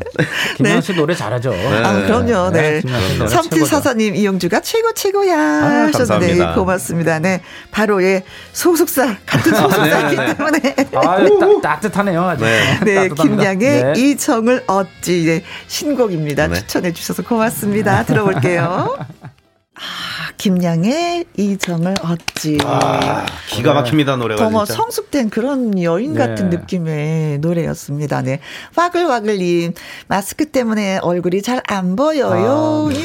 S5: 김양 씨 노래 잘하죠.
S1: 아, 그럼요. 네. 삼칠 사사님 이영주가 최고 최고야 아, 하셨는데 고맙습니다. 네. 바로 예 소속사 같은 소속사이기 때문에.
S5: 아, 따, 뜻하네요 아주.
S1: 네. (laughs) 김양의 이정 얻지. 네, 신곡입니다. 네. 추천해 주셔서 고맙습니다. 들어볼게요. (laughs) 아, 김양의 이정을 얻지. 아,
S4: 기가 막힙니다, 노래가.
S1: 더 성숙된 그런 여인 같은 네. 느낌의 노래였습니다. 네. 와글와글님, 마스크 때문에 얼굴이 잘 안 보여요. 아, 네.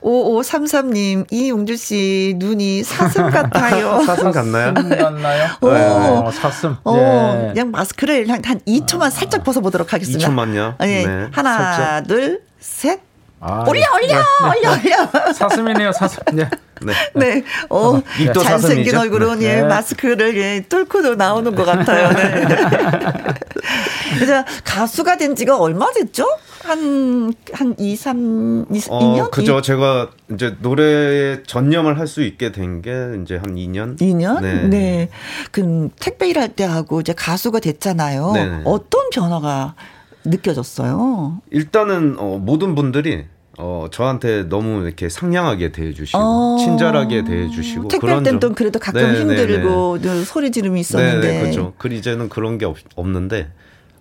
S1: 5533님, (laughs) 이용주 씨, 눈이 사슴 같아요. (laughs)
S4: 사슴 같나요?
S5: 사슴 같나요? 오, 네. 사슴.
S1: 오, 네. 그냥 마스크를 한, 한 2초만 살짝 벗어보도록 하겠습니다.
S4: 2초만요?
S1: 네. 네. 하나, 살짝. 둘, 셋. 아, 올려 올려 네, 네. 올려 올려 (laughs)
S5: 사슴이네요 사슴 네.
S1: 네. 네. 어, 네. 잘생긴 얼굴은 예, 네. 마스크를 예, 뚫고도 나오는 것 같아요. 네. (laughs) (laughs) 그래서 가수가 된 지가 얼마 됐죠? 한, 한 2, 3, 2, 어, 2년?
S4: 그죠. 제가 이제 노래에 전념을 할 수 있게 된 게 이제 한 2년?
S1: 2년? 네. 네. 그럼 택배 일할 때 하고 이제 가수가 됐잖아요. 네 어떤 변화가 느껴졌어요?
S4: 일단은 어, 모든 분들이 어 저한테 너무 이렇게 상냥하게 대해주시고 어. 친절하게 대해주시고
S1: 택배할 땐또 그래도 가끔 네, 네 힘들고 네, 네. 소리 지름이 있었는데
S4: 네, 그렇죠. 그 이제는 그런 게 없, 없는데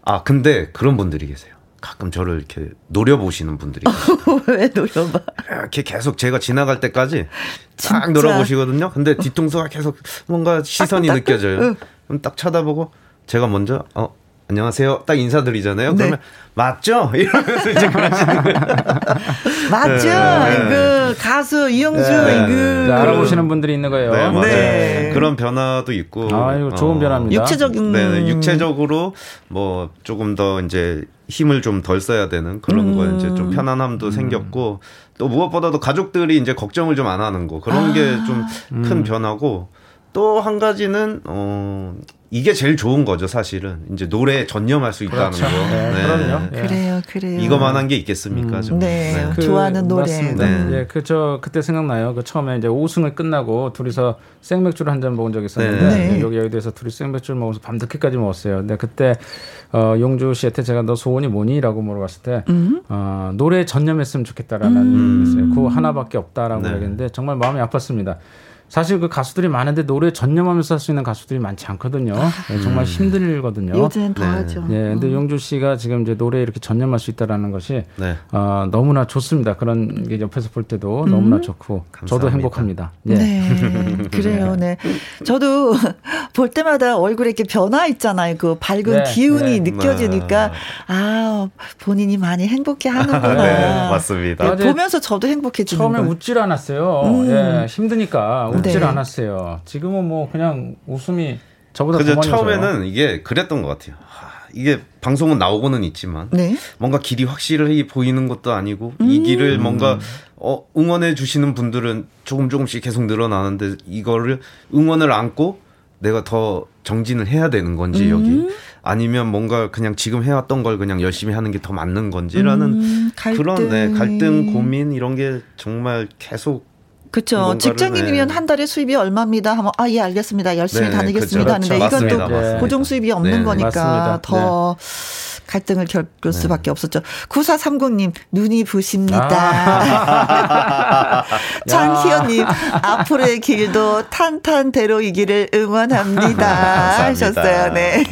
S4: 아 근데 그런 분들이 계세요. 가끔 저를 이렇게 노려보시는 분들이 (laughs)
S1: 왜 노려봐?
S4: 이렇게 계속 제가 지나갈 때까지 딱 노려보시거든요. 근데 뒤통수가 계속 뭔가 시선이 따 느껴져요. 응. 그럼 딱 쳐다보고 제가 먼저 어 안녕하세요. 딱 인사드리잖아요. 네. 그러면 맞죠? (laughs) 이러면서 이제 그러시는 거예요.
S1: 맞죠? 네. 그 가수 이영주 네. 그
S5: 알아보시는 분들이 있는 거예요. 네,
S4: 맞아요. 네. 그런 변화도 있고.
S5: 아, 이거 좋은 어, 변화입니다.
S1: 육체적인
S4: 네, 네, 육체적으로 뭐 조금 더 이제 힘을 좀 덜 써야 되는 그런 음. 거 이제 좀 편안함도 음. 생겼고 또 무엇보다도 가족들이 이제 걱정을 좀 안 하는 거 그런 아. 게 좀큰 음. 변화고 또 한 가지는 어 이게 제일 좋은 거죠, 사실은. 이제 노래에 전념할 수 있다는 그렇죠. 거.
S5: 네, 네. 그럼요.
S1: 예. 그래요, 그래요.
S4: 이거만한 게 있겠습니까,
S1: 음. 네. 네. 그, 좋아하는 노래.
S5: 맞습니다. 네. 예, 그저 그때 생각나요. 그 처음에 이제 오승을 끝나고 둘이서 생맥주를 한 잔 먹은 적이 있었는데 네. 네. 여기 여기에서 둘이 생맥주를 먹어서 밤 늦게까지 먹었어요. 근데 그때 어, 용주 씨한테 제가 너 소원이 뭐니?라고 물어봤을 때 음. 어, 노래에 전념했으면 좋겠다라는 음. 얘기했어요. 그거 하나밖에 없다라고 네. 얘기했는데 정말 마음이 아팠습니다. 사실 그 가수들이 많은데 노래 전념하면서 할 수 있는 가수들이 많지 않거든요. 아, 네, 정말 힘들거든요.
S1: 요즘 더 네. 하죠.
S5: 네, 근데 음. 용주 씨가 지금 이제 노래에 이렇게 전념할 수 있다라는 것이 네. 어, 너무나 좋습니다. 그런 게 옆에서 볼 때도 음. 너무나 좋고 감사합니다. 저도 행복합니다.
S1: 네. 네. (laughs) 그래요. 네. 저도 (laughs) 볼 때마다 얼굴에 이렇게 변화 있잖아요. 그 밝은 네. 기운이 네. 느껴지니까 아 본인이 많이 행복해 하는구나. (laughs)
S4: 맞습니다.
S1: 보면서 저도 행복해지는
S5: 처음에 웃질 않았어요. 음. 예, 힘드니까 웃질 네. 않았어요. 지금은 뭐 그냥 웃음이 저보다
S4: 그죠 처음에는 이게 그랬던 것 같아요. 하, 이게 방송은 나오고는 있지만 네. 뭔가 길이 확실히 보이는 것도 아니고 음. 이 길을 뭔가 어, 응원해 주시는 분들은 조금 조금씩 계속 늘어나는데 이거를 응원을 안고 내가 더 정진을 해야 되는 건지 음. 여기 아니면 뭔가 그냥 지금 해왔던 걸 그냥 열심히 하는 게 더 맞는 건지라는 음, 그런 네, 갈등 고민 이런 게 정말 계속
S1: 그렇죠. 직장인이면 네. 한 달에 수입이 얼마입니다 하면 아 예 알겠습니다. 열심히 네, 다니겠습니다 그렇죠. 하는데 이건 또 네. 고정 수입이 없는 네, 거니까 맞습니다. 더 네. 갈등을 겪을 네. 수밖에 없었죠. 9430님, 눈이 부십니다. 아. (laughs) 장희연님, 앞으로의 길도 탄탄대로 이기를 응원합니다. (laughs) 하셨어요. 네.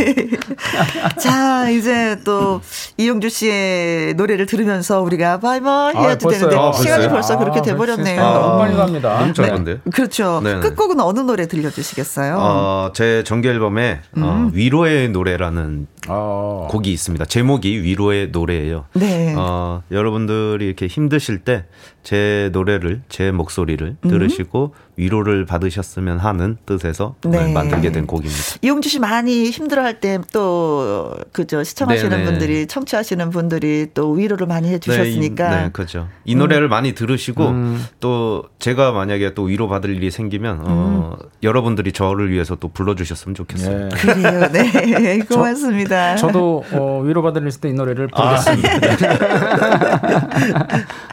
S1: (laughs) 자, 이제 또 이용주 씨의 노래를 들으면서 우리가 바이바이 해야 아, 되는데 아, 시간이 벌써 그렇게 아, 돼버렸네요.
S5: 아, 빨리 갑니다.
S4: 엄청 네.
S1: 그렇죠. 네네. 끝곡은 어느 노래 들려주시겠어요?
S4: 어, 제 정규 앨범에 어, 음. 어, 위로의 노래라는 아. 곡이 있습니다. 제목이 위로의 노래예요. 네. 어, 여러분들이 이렇게 힘드실 때 제 노래를 제 목소리를 음. 들으시고 위로를 받으셨으면 하는 뜻에서 네. 만들게 된 곡입니다.
S1: 이용주 씨 많이 힘들어할 때 또 그죠 시청하시는 네네. 분들이 청취하시는 분들이 또 위로를 많이 해주셨으니까.
S4: 네, 이, 네 그렇죠. 이 노래를 음. 많이 들으시고 음. 또 제가 만약에 또 위로 받을 일이 생기면 어, 음. 여러분들이 저를 위해서 또 불러주셨으면 좋겠어요.
S1: 네. 그래요, 네 (laughs) 고맙습니다.
S5: 저, 도 어, 위로 받을 일 있을 때이 노래를 부르겠습니다. 아.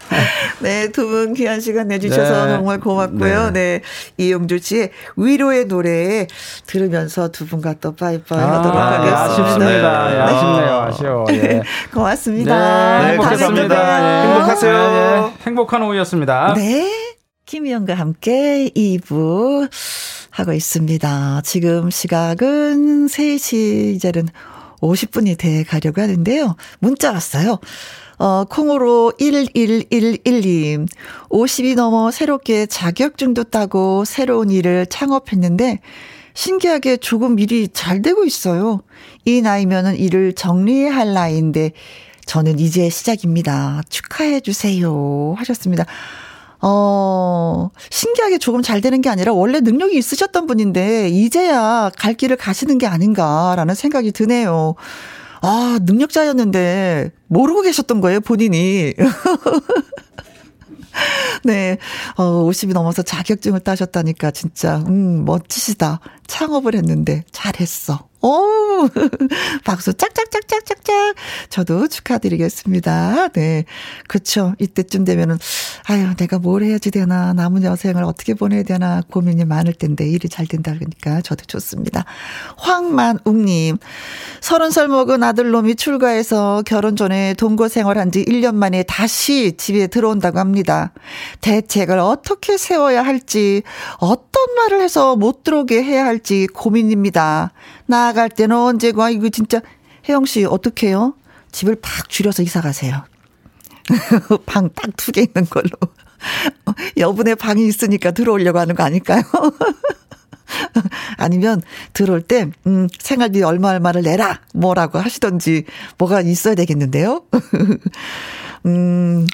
S5: (laughs)
S1: 네, 두 분 귀한 시간 내주셔서 네. 정말 고맙고요. 네. 네. 이용주 씨의 위로의 노래 들으면서 두 분과 또 빠이빠이 아, 하도록 하겠습니다.
S5: 아쉽습니다. 네. 아쉽네요. 아쉬워. 예.
S1: 고맙습니다.
S5: 네, 행복했습니다. 예. 행복하세요. 예. 행복한 오후였습니다.
S1: 네. 김희영과 함께 2부 하고 있습니다. 지금 시각은 3시 이제는 50분이 돼 가려고 하는데요. 문자 왔어요. 어, 콩으로 1111님, 50이 넘어 새롭게 자격증도 따고 새로운 일을 창업했는데, 신기하게 조금 일이 잘 되고 있어요. 이 나이면은 일을 정리해야 할 나이인데, 저는 이제 시작입니다. 축하해 주세요. 하셨습니다. 어, 신기하게 조금 잘 되는 게 아니라 원래 능력이 있으셨던 분인데, 이제야 갈 길을 가시는 게 아닌가라는 생각이 드네요. 아, 능력자였는데 모르고 계셨던 거예요, 본인이. (laughs) 네. 어, 50이 넘어서 자격증을 따셨다니까 진짜, 음, 멋지시다. 창업을 했는데 잘했어. 오, (laughs) 박수 짝짝짝짝짝짝. 저도 축하드리겠습니다. 네. 그쵸. 이때쯤 되면은, 아유, 내가 뭘 해야지 되나, 남은 여생을 어떻게 보내야 되나 고민이 많을 텐데 일이 잘 된다 그러니까 저도 좋습니다. 황만웅님, 서른 살 먹은 아들놈이 출가해서 결혼 전에 동거 생활한 지 1년 만에 다시 집에 들어온다고 합니다. 대책을 어떻게 세워야 할지, 어떤 말을 해서 못 들어오게 해야 할지 고민입니다. 나아갈 때는 언제고, 아, 이거 진짜, 혜영 씨, 어떡해요? 집을 팍 줄여서 이사 가세요. (laughs) 방 딱 두 개 있는 걸로. (laughs) 여분의 방이 있으니까 들어오려고 하는 거 아닐까요? (laughs) 아니면 들어올 때, 음, 생활비 얼마 얼마를 내라! 뭐라고 하시던지, 뭐가 있어야 되겠는데요? 음,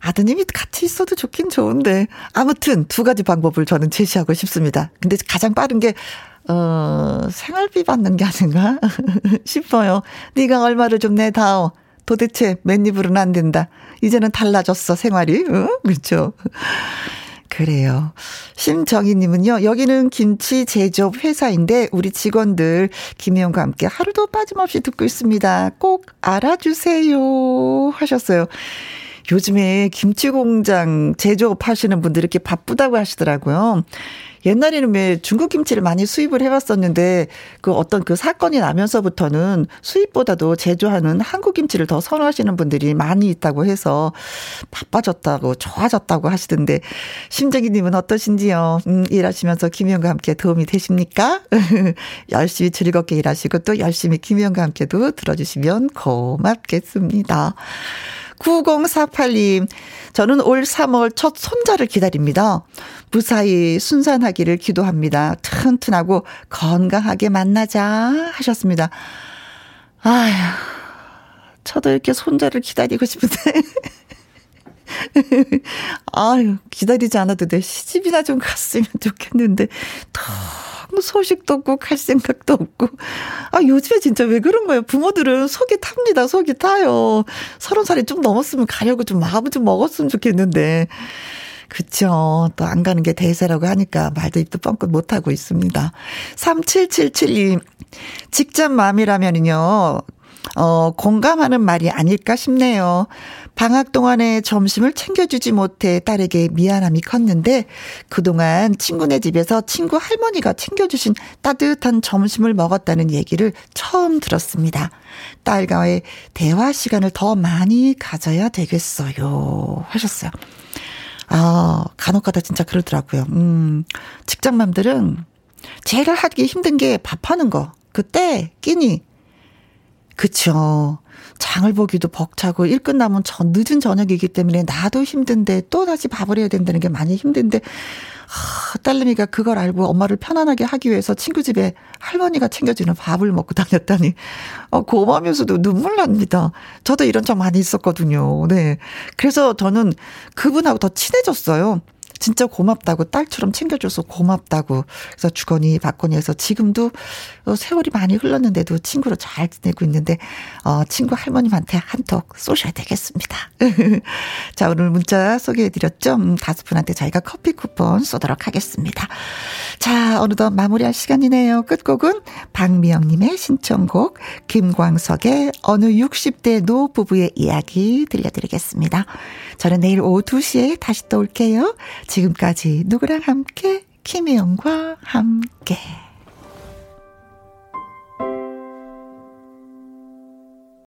S1: 아드님이 같이 있어도 좋긴 좋은데. 아무튼 두 가지 방법을 저는 제시하고 싶습니다. 근데 가장 빠른 게, 어, 생활비 받는 게 아닌가 (laughs) 싶어요. 네가 얼마를 좀 내다오. 도대체 맨입으로는 안 된다. 이제는 달라졌어, 생활이. 응? 그렇죠. 그래요. 심정희님은요, 여기는 김치 제조업 회사인데, 우리 직원들 김혜영과 함께 하루도 빠짐없이 듣고 있습니다. 꼭 알아주세요. 하셨어요. 요즘에 김치 공장 제조업 하시는 분들 이렇게 바쁘다고 하시더라고요. 옛날에는 왜 중국 김치를 많이 수입을 해왔었는데 그 어떤 그 사건이 나면서부터는 수입보다도 제조하는 한국 김치를 더 선호하시는 분들이 많이 있다고 해서 바빠졌다고 좋아졌다고 하시던데 심정희님은 어떠신지요? 음, 일하시면서 김희영과 함께 도움이 되십니까? (laughs) 열심히 즐겁게 일하시고 또 열심히 김희영과 함께도 들어주시면 고맙겠습니다. 9048님, 저는 올 3월 첫 손자를 기다립니다. 무사히 순산하기를 기도합니다. 튼튼하고 건강하게 만나자 하셨습니다. 아휴, 저도 이렇게 손자를 기다리고 싶은데. (laughs) 아유, 기다리지 않아도 내 시집이나 좀 갔으면 좋겠는데, 너무 소식도 없고 갈 생각도 없고. 아, 요즘에 진짜 왜 그런 거예요? 부모들은 속이 탑니다. 속이 타요. 서른 살이 좀 넘었으면 가려고 좀 마음을 좀 먹었으면 좋겠는데. 그쵸. 또 안 가는 게 대세라고 하니까 말도 입도 뻥끗 못하고 있습니다. 3777님, 직접 마음이라면요. 어, 공감하는 말이 아닐까 싶네요. 방학 동안에 점심을 챙겨주지 못해 딸에게 미안함이 컸는데 그동안 친구네 집에서 친구 할머니가 챙겨주신 따뜻한 점심을 먹었다는 얘기를 처음 들었습니다. 딸과의 대화 시간을 더 많이 가져야 되겠어요. 하셨어요. 아, 간혹 가다 진짜 그러더라고요. 음, 직장맘들은 제일 하기 힘든 게 밥하는 거. 그때 끼니 그쵸. 장을 보기도 벅차고 일 끝나면 전 늦은 저녁이기 때문에 나도 힘든데 또 다시 밥을 해야 된다는 게 많이 힘든데 하, 딸내미가 그걸 알고 엄마를 편안하게 하기 위해서 친구 집에 할머니가 챙겨주는 밥을 먹고 다녔다니 어, 고마우면서도 눈물 납니다. 저도 이런 적 많이 있었거든요. 네. 그래서 저는 그분하고 더 친해졌어요. 진짜 고맙다고 딸처럼 챙겨줘서 고맙다고 그래서 주거니 받거니 해서 지금도 어, 세월이 많이 흘렀는데도 친구로 잘 지내고 있는데 어, 친구 할머님한테 한턱 쏘셔야 되겠습니다. (laughs) 자 오늘 문자 소개해드렸죠. 음, 다섯 분한테 저희가 커피 쿠폰 쏘도록 하겠습니다. 자 어느덧 마무리할 시간이네요. 끝곡은 박미영님의 신청곡 김광석의 어느 60대 노 부부의 이야기 들려드리겠습니다. 저는 내일 오후 2시에 다시 또 올게요. 지금까지 누구랑 함께 김혜영과 함께